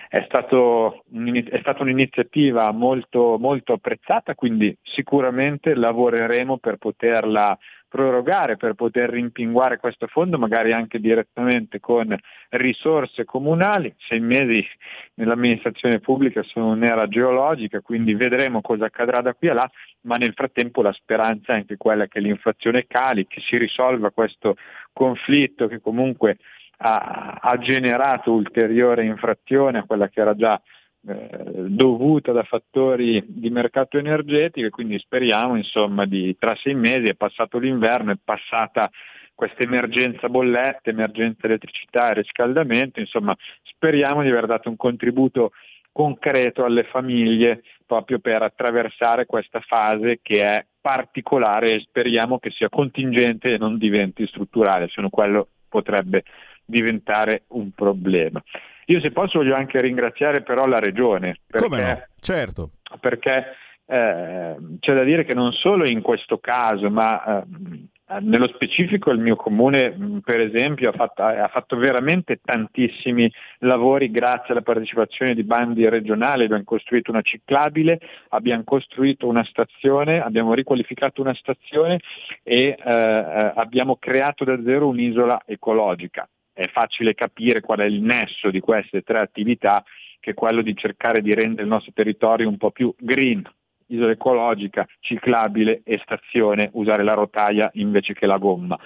Speaker 20: È, stato, è stata un'iniziativa molto, molto apprezzata, quindi sicuramente lavoreremo per poterla prorogare per poter rimpinguare questo fondo, magari anche direttamente con risorse comunali. Sei mesi nell'amministrazione pubblica sono un'era geologica, quindi vedremo cosa accadrà da qui a là, ma nel frattempo la speranza è anche quella che l'inflazione cali, che si risolva questo conflitto che comunque ha, ha generato ulteriore infrazione a quella che era già eh, dovuta da fattori di mercato energetico e quindi speriamo insomma di tra sei mesi è passato l'inverno, è passata questa emergenza bollette, emergenza elettricità e riscaldamento, insomma speriamo di aver dato un contributo concreto alle famiglie proprio per attraversare questa fase che è particolare e speriamo che sia contingente e non diventi strutturale, se no quello potrebbe diventare un problema. Io se posso voglio anche ringraziare però la Regione. Perché,
Speaker 2: Come no? Certo.
Speaker 20: Perché eh, c'è da dire che non solo in questo caso, ma eh, nello specifico il mio comune per esempio ha fatto, ha fatto, veramente tantissimi lavori grazie alla partecipazione di bandi regionali, abbiamo costruito una ciclabile, abbiamo costruito una stazione, abbiamo riqualificato una stazione e eh, eh abbiamo creato da zero un'isola ecologica è facile capire qual è il nesso di queste tre attività, che è quello di cercare di rendere il nostro territorio un po' più green, isola ecologica, ciclabile e stazione, usare la rotaia invece che la gomma.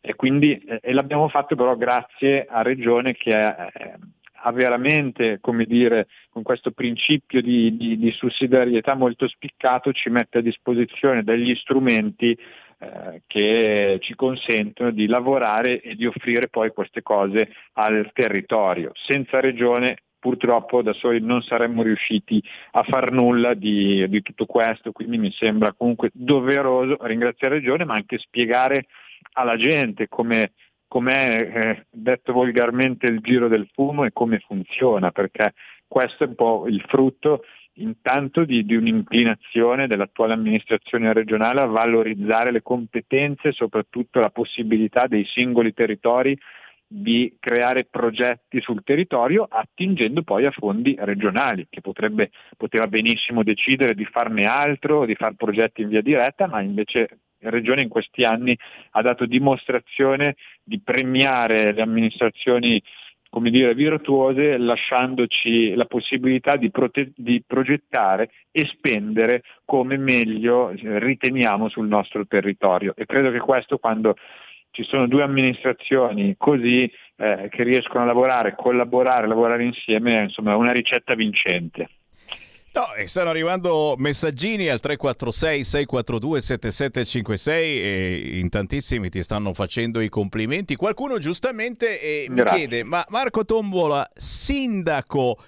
Speaker 20: E, quindi, eh, e l'abbiamo fatto però grazie a Regione che è, eh, ha veramente, come dire, con questo principio di, di, di sussidiarietà molto spiccato, ci mette a disposizione degli strumenti eh, che ci consentono di lavorare e di offrire poi queste cose al territorio. Senza regione purtroppo da soli non saremmo riusciti a far nulla di, di tutto questo, quindi mi sembra comunque doveroso ringraziare la Regione, ma anche spiegare alla gente come com'è eh, detto volgarmente il giro del fumo e come funziona, perché questo è un po' il frutto intanto di, di, un'inclinazione dell'attuale amministrazione regionale a valorizzare le competenze e soprattutto la possibilità dei singoli territori di creare progetti sul territorio attingendo poi a fondi regionali, che potrebbe, poteva benissimo decidere di farne altro, di fare progetti in via diretta, ma invece la Regione in questi anni ha dato dimostrazione di premiare le amministrazioni come dire, virtuose, lasciandoci la possibilità di, prote- di progettare e spendere come meglio eh, riteniamo sul nostro territorio. E credo che questo quando ci sono due amministrazioni così eh, che riescono a lavorare, collaborare, lavorare insieme, è insomma una ricetta vincente.
Speaker 2: No, e stanno arrivando messaggini al 346 642 7756 e in tantissimi ti stanno facendo i complimenti. Qualcuno giustamente eh, mi chiede, ma Marco Tombola, sindaco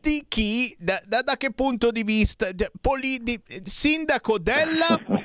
Speaker 2: di chi? Da, da, da che punto di vista? Poli, di, sindaco della...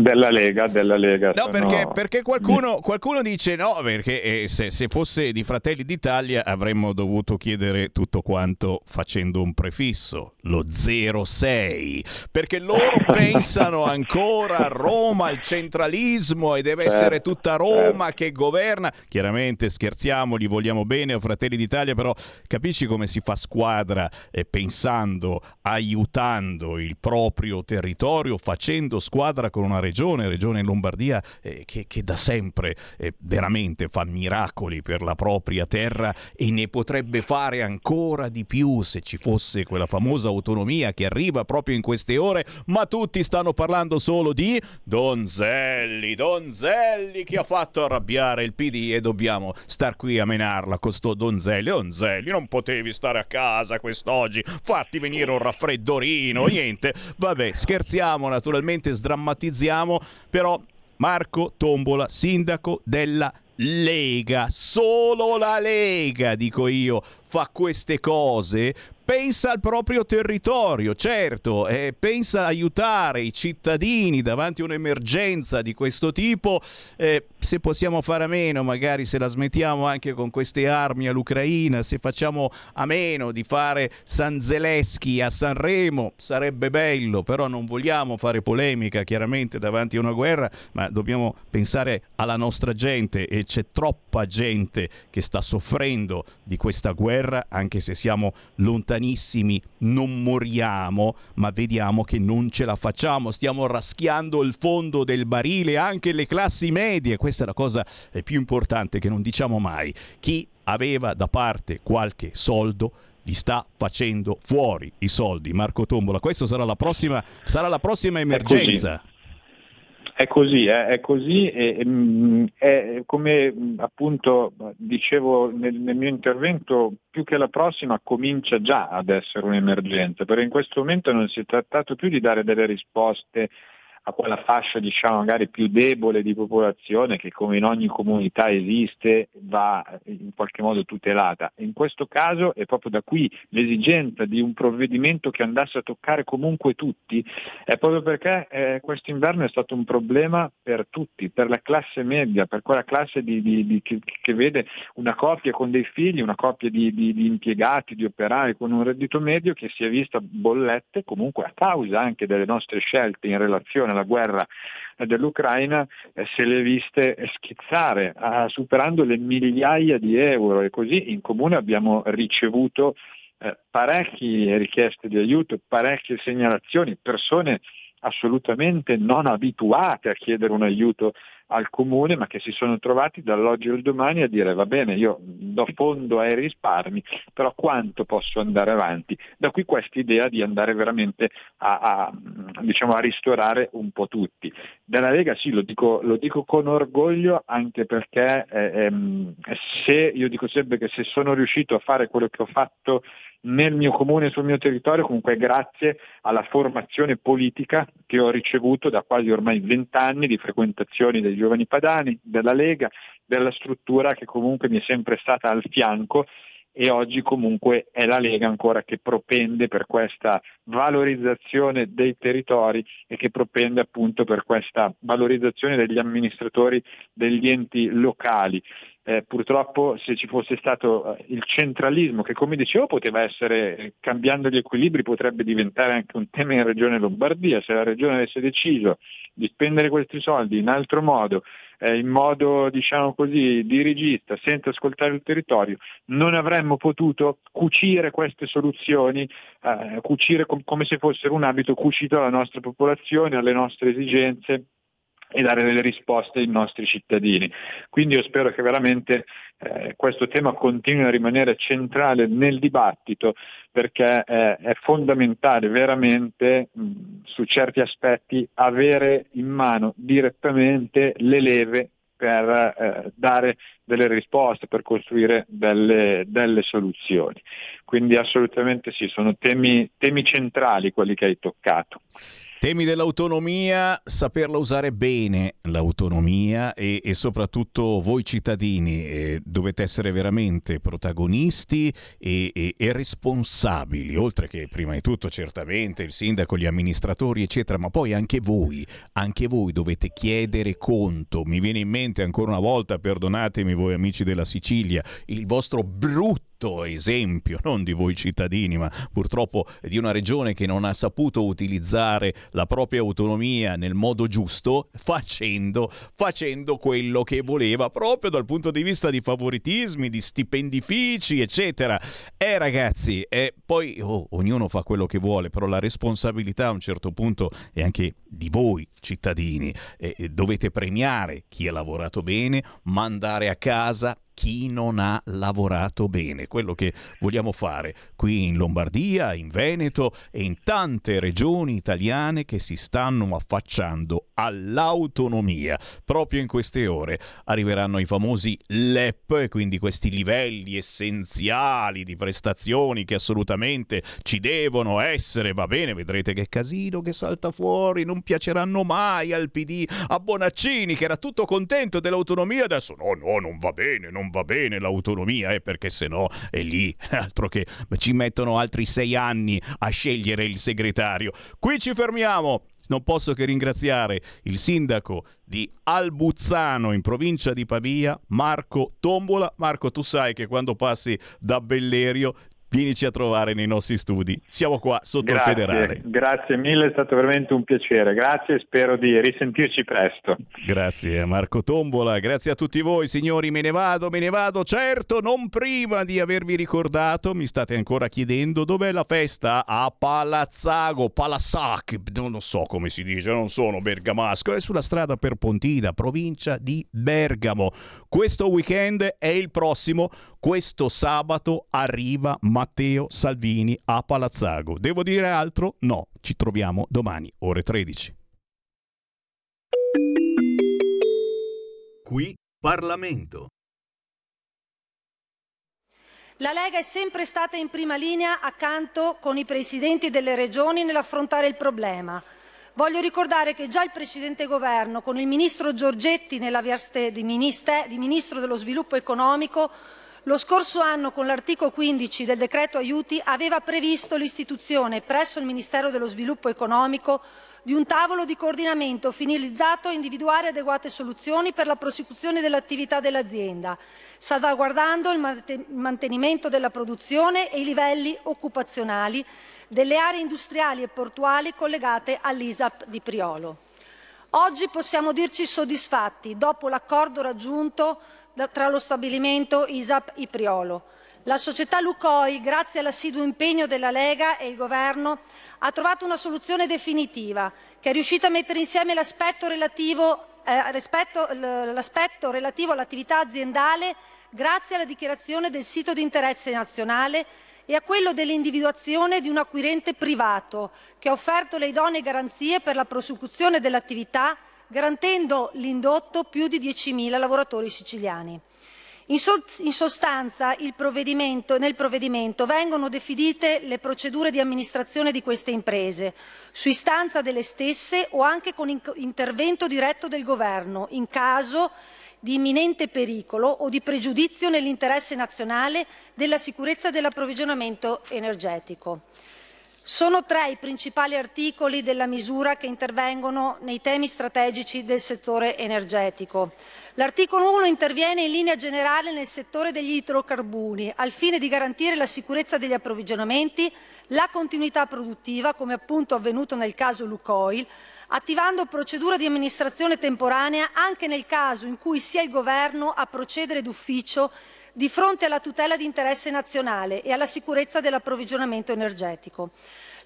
Speaker 20: Della Lega, della Lega.
Speaker 2: No, perché, perché qualcuno, qualcuno, dice no, perché eh, se, se, fosse di Fratelli d'Italia avremmo dovuto chiedere tutto quanto facendo un prefisso, lo 06, perché loro pensano ancora a Roma, al centralismo e deve essere certo, tutta Roma certo. che governa. Chiaramente scherziamo, gli vogliamo bene a Fratelli d'Italia, però capisci come si fa squadra eh, pensando, aiutando il proprio territorio, facendo squadra con una regione regione, regione Lombardia, eh, che, che, da sempre eh, veramente fa miracoli per la propria terra e ne potrebbe fare ancora di più se ci fosse quella famosa autonomia che arriva proprio in queste ore, ma tutti stanno parlando solo di Donzelli, Donzelli che ha fatto arrabbiare il PD e dobbiamo star qui a menarla con sto Donzelli. Donzelli, non potevi stare a casa quest'oggi, fatti venire un raffreddorino, niente. Vabbè, scherziamo naturalmente, sdrammatizziamo Sentiamo però Marco Tombola, sindaco della Lega, solo la Lega, dico io, fa queste cose pensa al proprio territorio, certo, eh, pensa a aiutare i cittadini davanti a un'emergenza di questo tipo, eh, se possiamo fare a meno, magari se la smettiamo anche con queste armi all'Ucraina, se facciamo a meno di fare San Zelensky a Sanremo, sarebbe bello, però non vogliamo fare polemica chiaramente davanti a una guerra, ma dobbiamo pensare alla nostra gente e c'è troppa gente che sta soffrendo di questa guerra, anche se siamo lontani lontanissimi, non moriamo, ma vediamo che non ce la facciamo, stiamo raschiando il fondo del barile anche le classi medie, questa è la cosa eh, più importante che non diciamo mai. Chi aveva da parte qualche soldo li sta facendo fuori i soldi. Marco Tombola, questa sarà la prossima, sarà la prossima emergenza.
Speaker 20: È così, eh, è così e, e, mm, come mm, appunto dicevo nel, nel, mio intervento, più che la prossima comincia già ad essere un'emergenza, perché in questo momento non si è trattato più di dare delle risposte a quella fascia diciamo magari più debole di popolazione che come in ogni comunità esiste va in qualche modo tutelata. In questo caso è proprio da qui l'esigenza di un provvedimento che andasse a toccare comunque tutti, è proprio perché eh, questo inverno è stato un problema per tutti, per la classe media, per quella classe di, di, di, che, che, vede una coppia con dei figli, una coppia di, impiegati, di operai con un reddito medio che si è vista bollette comunque a causa anche delle nostre scelte in relazione alla guerra dell'Ucraina eh, se le viste schizzare, ah, superando le migliaia di euro. E così in comune abbiamo ricevuto eh, parecchie richieste di aiuto, parecchie segnalazioni, persone assolutamente non abituate a chiedere un aiuto al comune, ma che si sono trovati dall'oggi al domani a dire va bene, io do fondo ai risparmi, però quanto posso andare avanti? Da qui questa idea di andare veramente a, a, diciamo, a ristorare un po' tutti. Dalla Lega sì, lo dico, lo dico con orgoglio anche perché eh, ehm, se io dico sempre che se sono riuscito a fare quello che ho fatto nel mio comune, sul mio territorio, comunque grazie alla formazione politica che ho ricevuto da quasi ormai vent'anni di frequentazioni dei giovani padani, della Lega, della struttura che comunque mi è sempre stata al fianco e oggi comunque è la Lega ancora che propende per questa valorizzazione dei territori e che propende appunto per questa valorizzazione degli amministratori degli enti locali. Eh, purtroppo se ci fosse stato eh, il centralismo, che come dicevo poteva essere, eh, cambiando gli equilibri, potrebbe diventare anche un tema in Regione Lombardia, se la Regione avesse deciso di spendere questi soldi in altro modo, eh, in modo diciamo così dirigista, senza ascoltare il territorio, non avremmo potuto cucire queste soluzioni, eh, cucire com- come se fossero un abito cucito alla nostra popolazione, alle nostre esigenze e dare delle risposte ai nostri cittadini. Quindi io spero che veramente eh, questo tema continui a rimanere centrale nel dibattito perché eh, è fondamentale veramente mh, su certi aspetti avere in mano direttamente le leve per eh, dare delle risposte, per costruire delle, delle, soluzioni. Quindi assolutamente sì, sono temi, temi centrali quelli che hai toccato.
Speaker 2: Temi dell'autonomia, saperla usare bene l'autonomia e, e soprattutto voi cittadini eh, dovete essere veramente protagonisti e, e, e, responsabili, oltre che prima di tutto certamente il sindaco, gli amministratori eccetera, ma poi anche voi, anche voi dovete chiedere conto. Mi viene in mente ancora una volta, perdonatemi voi amici della Sicilia, il vostro brutto esempio, non di voi cittadini, ma purtroppo di una regione che non ha saputo utilizzare la propria autonomia nel modo giusto, facendo, facendo quello che voleva, proprio dal punto di vista di favoritismi, di stipendifici, eccetera. Eh ragazzi, eh, poi oh, ognuno fa quello che vuole, però la responsabilità a un certo punto è anche di voi cittadini. Eh, dovete premiare chi ha lavorato bene, mandare a casa chi non ha lavorato bene, quello che vogliamo fare qui in Lombardia, in Veneto e in tante regioni italiane che si stanno affacciando all'autonomia. Proprio in queste ore arriveranno i famosi LEP, quindi questi livelli essenziali di prestazioni che assolutamente ci devono essere, va bene, vedrete che casino che salta fuori, non piaceranno mai al PD, a Bonaccini che era tutto contento dell'autonomia, adesso no, no, non va bene, non va bene l'autonomia, eh, perché se no è lì, altro che ci mettono altri sei anni a scegliere il segretario. Qui ci fermiamo. Non posso che ringraziare il sindaco di Albuzzano in provincia di Pavia, Marco Tombola. Marco, tu sai che quando passi da Bellerio vienici a trovare nei nostri studi. Siamo qua sotto
Speaker 20: grazie,
Speaker 2: il federale.
Speaker 20: Grazie mille, è stato veramente un piacere. Grazie e spero di risentirci presto.
Speaker 2: Grazie a Marco Tombola, grazie a tutti voi signori. Me ne vado, me ne vado. Certo, non prima di avervi ricordato, mi state ancora chiedendo dov'è la festa a Palazzago, Palassac, non so come si dice, non sono bergamasco, è sulla strada per Pontina, provincia di Bergamo. Questo weekend è il prossimo, questo sabato arriva Matteo Salvini a Palazzago. Devo dire altro? No, ci troviamo domani, ore 13.
Speaker 14: Qui Parlamento.
Speaker 13: La Lega è sempre stata in prima linea accanto con i presidenti delle regioni nell'affrontare il problema. Voglio ricordare che già il precedente governo, con il ministro Giorgetti nella veste di, di ministro dello sviluppo economico, lo scorso anno, con l'articolo 15 del decreto aiuti, aveva previsto l'istituzione presso il Ministero dello sviluppo economico di un tavolo di coordinamento finalizzato a individuare adeguate soluzioni per la prosecuzione dell'attività dell'azienda, salvaguardando il mantenimento della produzione e i livelli occupazionali delle aree industriali e portuali collegate all'ISAP di Priolo. Oggi possiamo dirci soddisfatti, dopo l'accordo raggiunto tra lo stabilimento ISAP Ipriolo. La società Lucoi, grazie all'assiduo impegno della Lega e il Governo, ha trovato una soluzione definitiva che è riuscita a mettere insieme l'aspetto relativo, eh, rispetto, l'aspetto relativo all'attività aziendale grazie alla dichiarazione del sito di interesse nazionale e a quello dell'individuazione di un acquirente privato che ha offerto le idonee garanzie per la prosecuzione dell'attività garantendo l'indotto più di 10.000 lavoratori siciliani. In, so- in sostanza, provvedimento, nel provvedimento vengono definite le procedure di amministrazione di queste imprese, su istanza delle stesse o anche con in- intervento diretto del Governo, in caso di imminente pericolo o di pregiudizio nell'interesse nazionale della sicurezza dell'approvvigionamento energetico. Sono tre i principali articoli della misura che intervengono nei temi strategici del settore energetico. L'articolo 1 interviene in linea generale nel settore degli idrocarburi, al fine di garantire la sicurezza degli approvvigionamenti, la continuità produttiva, come appunto avvenuto nel caso Lukoil, attivando procedura di amministrazione temporanea anche nel caso in cui sia il Governo a procedere d'ufficio di fronte alla tutela di interesse nazionale e alla sicurezza dell'approvvigionamento energetico.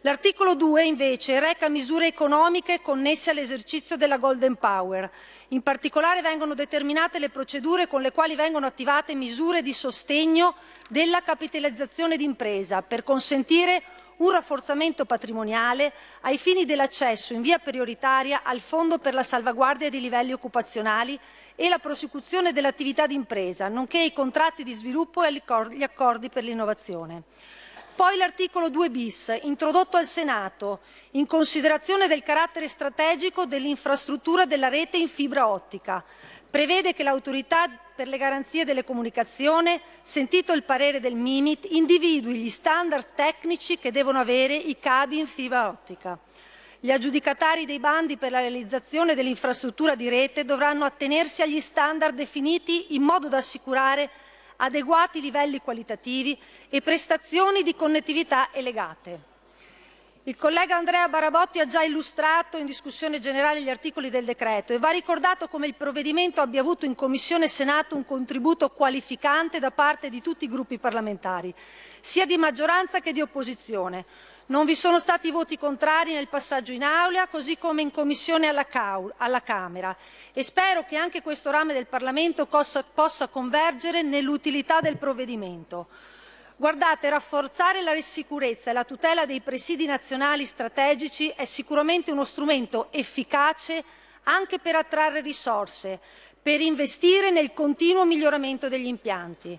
Speaker 13: L'articolo 2 invece reca misure economiche connesse all'esercizio della Golden Power. In particolare vengono determinate le procedure con le quali vengono attivate misure di sostegno della capitalizzazione d'impresa per consentire un rafforzamento patrimoniale ai fini dell'accesso in via prioritaria al Fondo per la salvaguardia dei livelli occupazionali e la prosecuzione dell'attività d'impresa, nonché i contratti di sviluppo e gli accordi per l'innovazione. Poi l'articolo 2 bis, introdotto al Senato, in considerazione del carattere strategico dell'infrastruttura della rete in fibra ottica, prevede che l'autorità per le garanzie delle comunicazioni, sentito il parere del MIMIT, individui gli standard tecnici che devono avere i cavi in fibra ottica. Gli aggiudicatari dei bandi per la realizzazione dell'infrastruttura di rete dovranno attenersi agli standard definiti in modo da assicurare adeguati livelli qualitativi e prestazioni di connettività legate. Il collega Andrea Barabotti ha già illustrato in discussione generale gli articoli del decreto e va ricordato come il provvedimento abbia avuto in Commissione Senato un contributo qualificante da parte di tutti i gruppi parlamentari, sia di maggioranza che di opposizione. Non vi sono stati voti contrari nel passaggio in Aula, così come in Commissione alla, alla Camera e spero che anche questo rame del Parlamento possa, possa convergere nell'utilità del provvedimento. Guardate, rafforzare la sicurezza e la tutela dei presidi nazionali strategici è sicuramente uno strumento efficace anche per attrarre risorse, per investire nel continuo miglioramento degli impianti.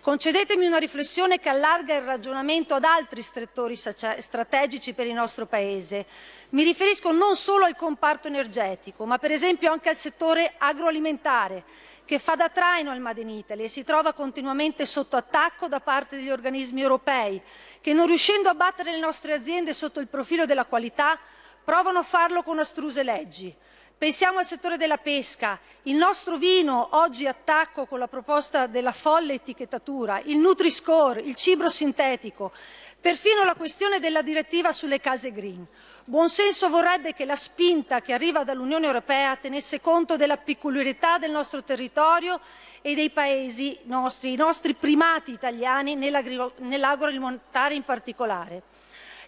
Speaker 13: Concedetemi una riflessione che allarga il ragionamento ad altri settori strategici per il nostro Paese. Mi riferisco non solo al comparto energetico, ma per esempio anche al settore agroalimentare, che fa da traino al Made in Italy e si trova continuamente sotto attacco da parte degli organismi europei, che non riuscendo a battere le nostre aziende sotto il profilo della qualità, provano a farlo con astruse leggi. Pensiamo al settore della pesca, il nostro vino oggi attacco con la proposta della folle etichettatura, il Nutri-Score, il cibo sintetico, perfino la questione della direttiva sulle case green. Buon senso vorrebbe che la spinta che arriva dall'Unione Europea tenesse conto della peculiarità del nostro territorio e dei paesi nostri, i nostri primati italiani nell'agroalimentare in particolare.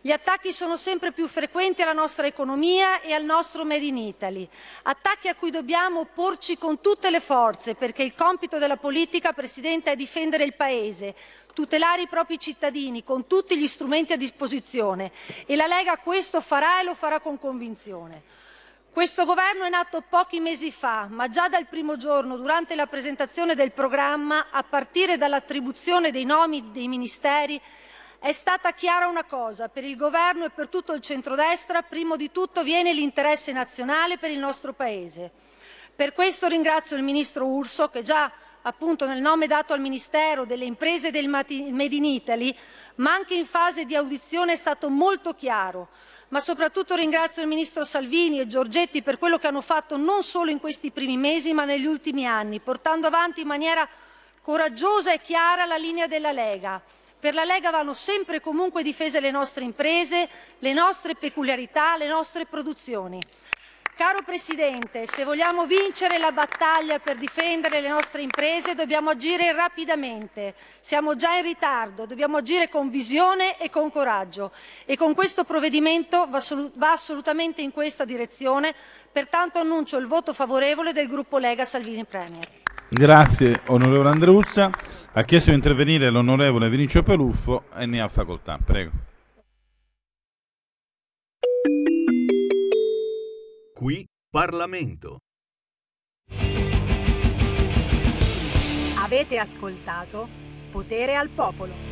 Speaker 13: Gli attacchi sono sempre più frequenti alla nostra economia e al nostro Made in Italy, attacchi a cui dobbiamo opporci con tutte le forze, perché il compito della politica, Presidente, è difendere il Paese, tutelare i propri cittadini con tutti gli strumenti a disposizione e la Lega questo farà e lo farà con convinzione. Questo governo è nato pochi mesi fa, ma già dal primo giorno, durante la presentazione del programma, a partire dall'attribuzione dei nomi dei ministeri, è stata chiara una cosa, per il Governo e per tutto il centrodestra primo di tutto viene l'interesse nazionale per il nostro Paese. Per questo ringrazio il Ministro Urso che già appunto nel nome dato al Ministero delle imprese del Made in Italy, ma anche in fase di audizione è stato molto chiaro. Ma soprattutto ringrazio il Ministro Salvini e Giorgetti per quello che hanno fatto non solo in questi primi mesi, ma negli ultimi anni, portando avanti in maniera coraggiosa e chiara la linea della Lega. Per la Lega vanno sempre e comunque difese le nostre imprese, le nostre peculiarità, le nostre produzioni. Caro Presidente, se vogliamo vincere la battaglia per difendere le nostre imprese dobbiamo agire rapidamente. Siamo già in ritardo, dobbiamo agire con visione e con coraggio e con questo provvedimento va, assolutamente in questa direzione, pertanto annuncio il voto favorevole del gruppo Lega Salvini Premier.
Speaker 21: Grazie onorevole Andreuzza. Ha chiesto di intervenire l'onorevole Vinicio Peluffo e ne ha facoltà. Prego.
Speaker 14: Qui Parlamento.
Speaker 22: Avete ascoltato Potere al Popolo.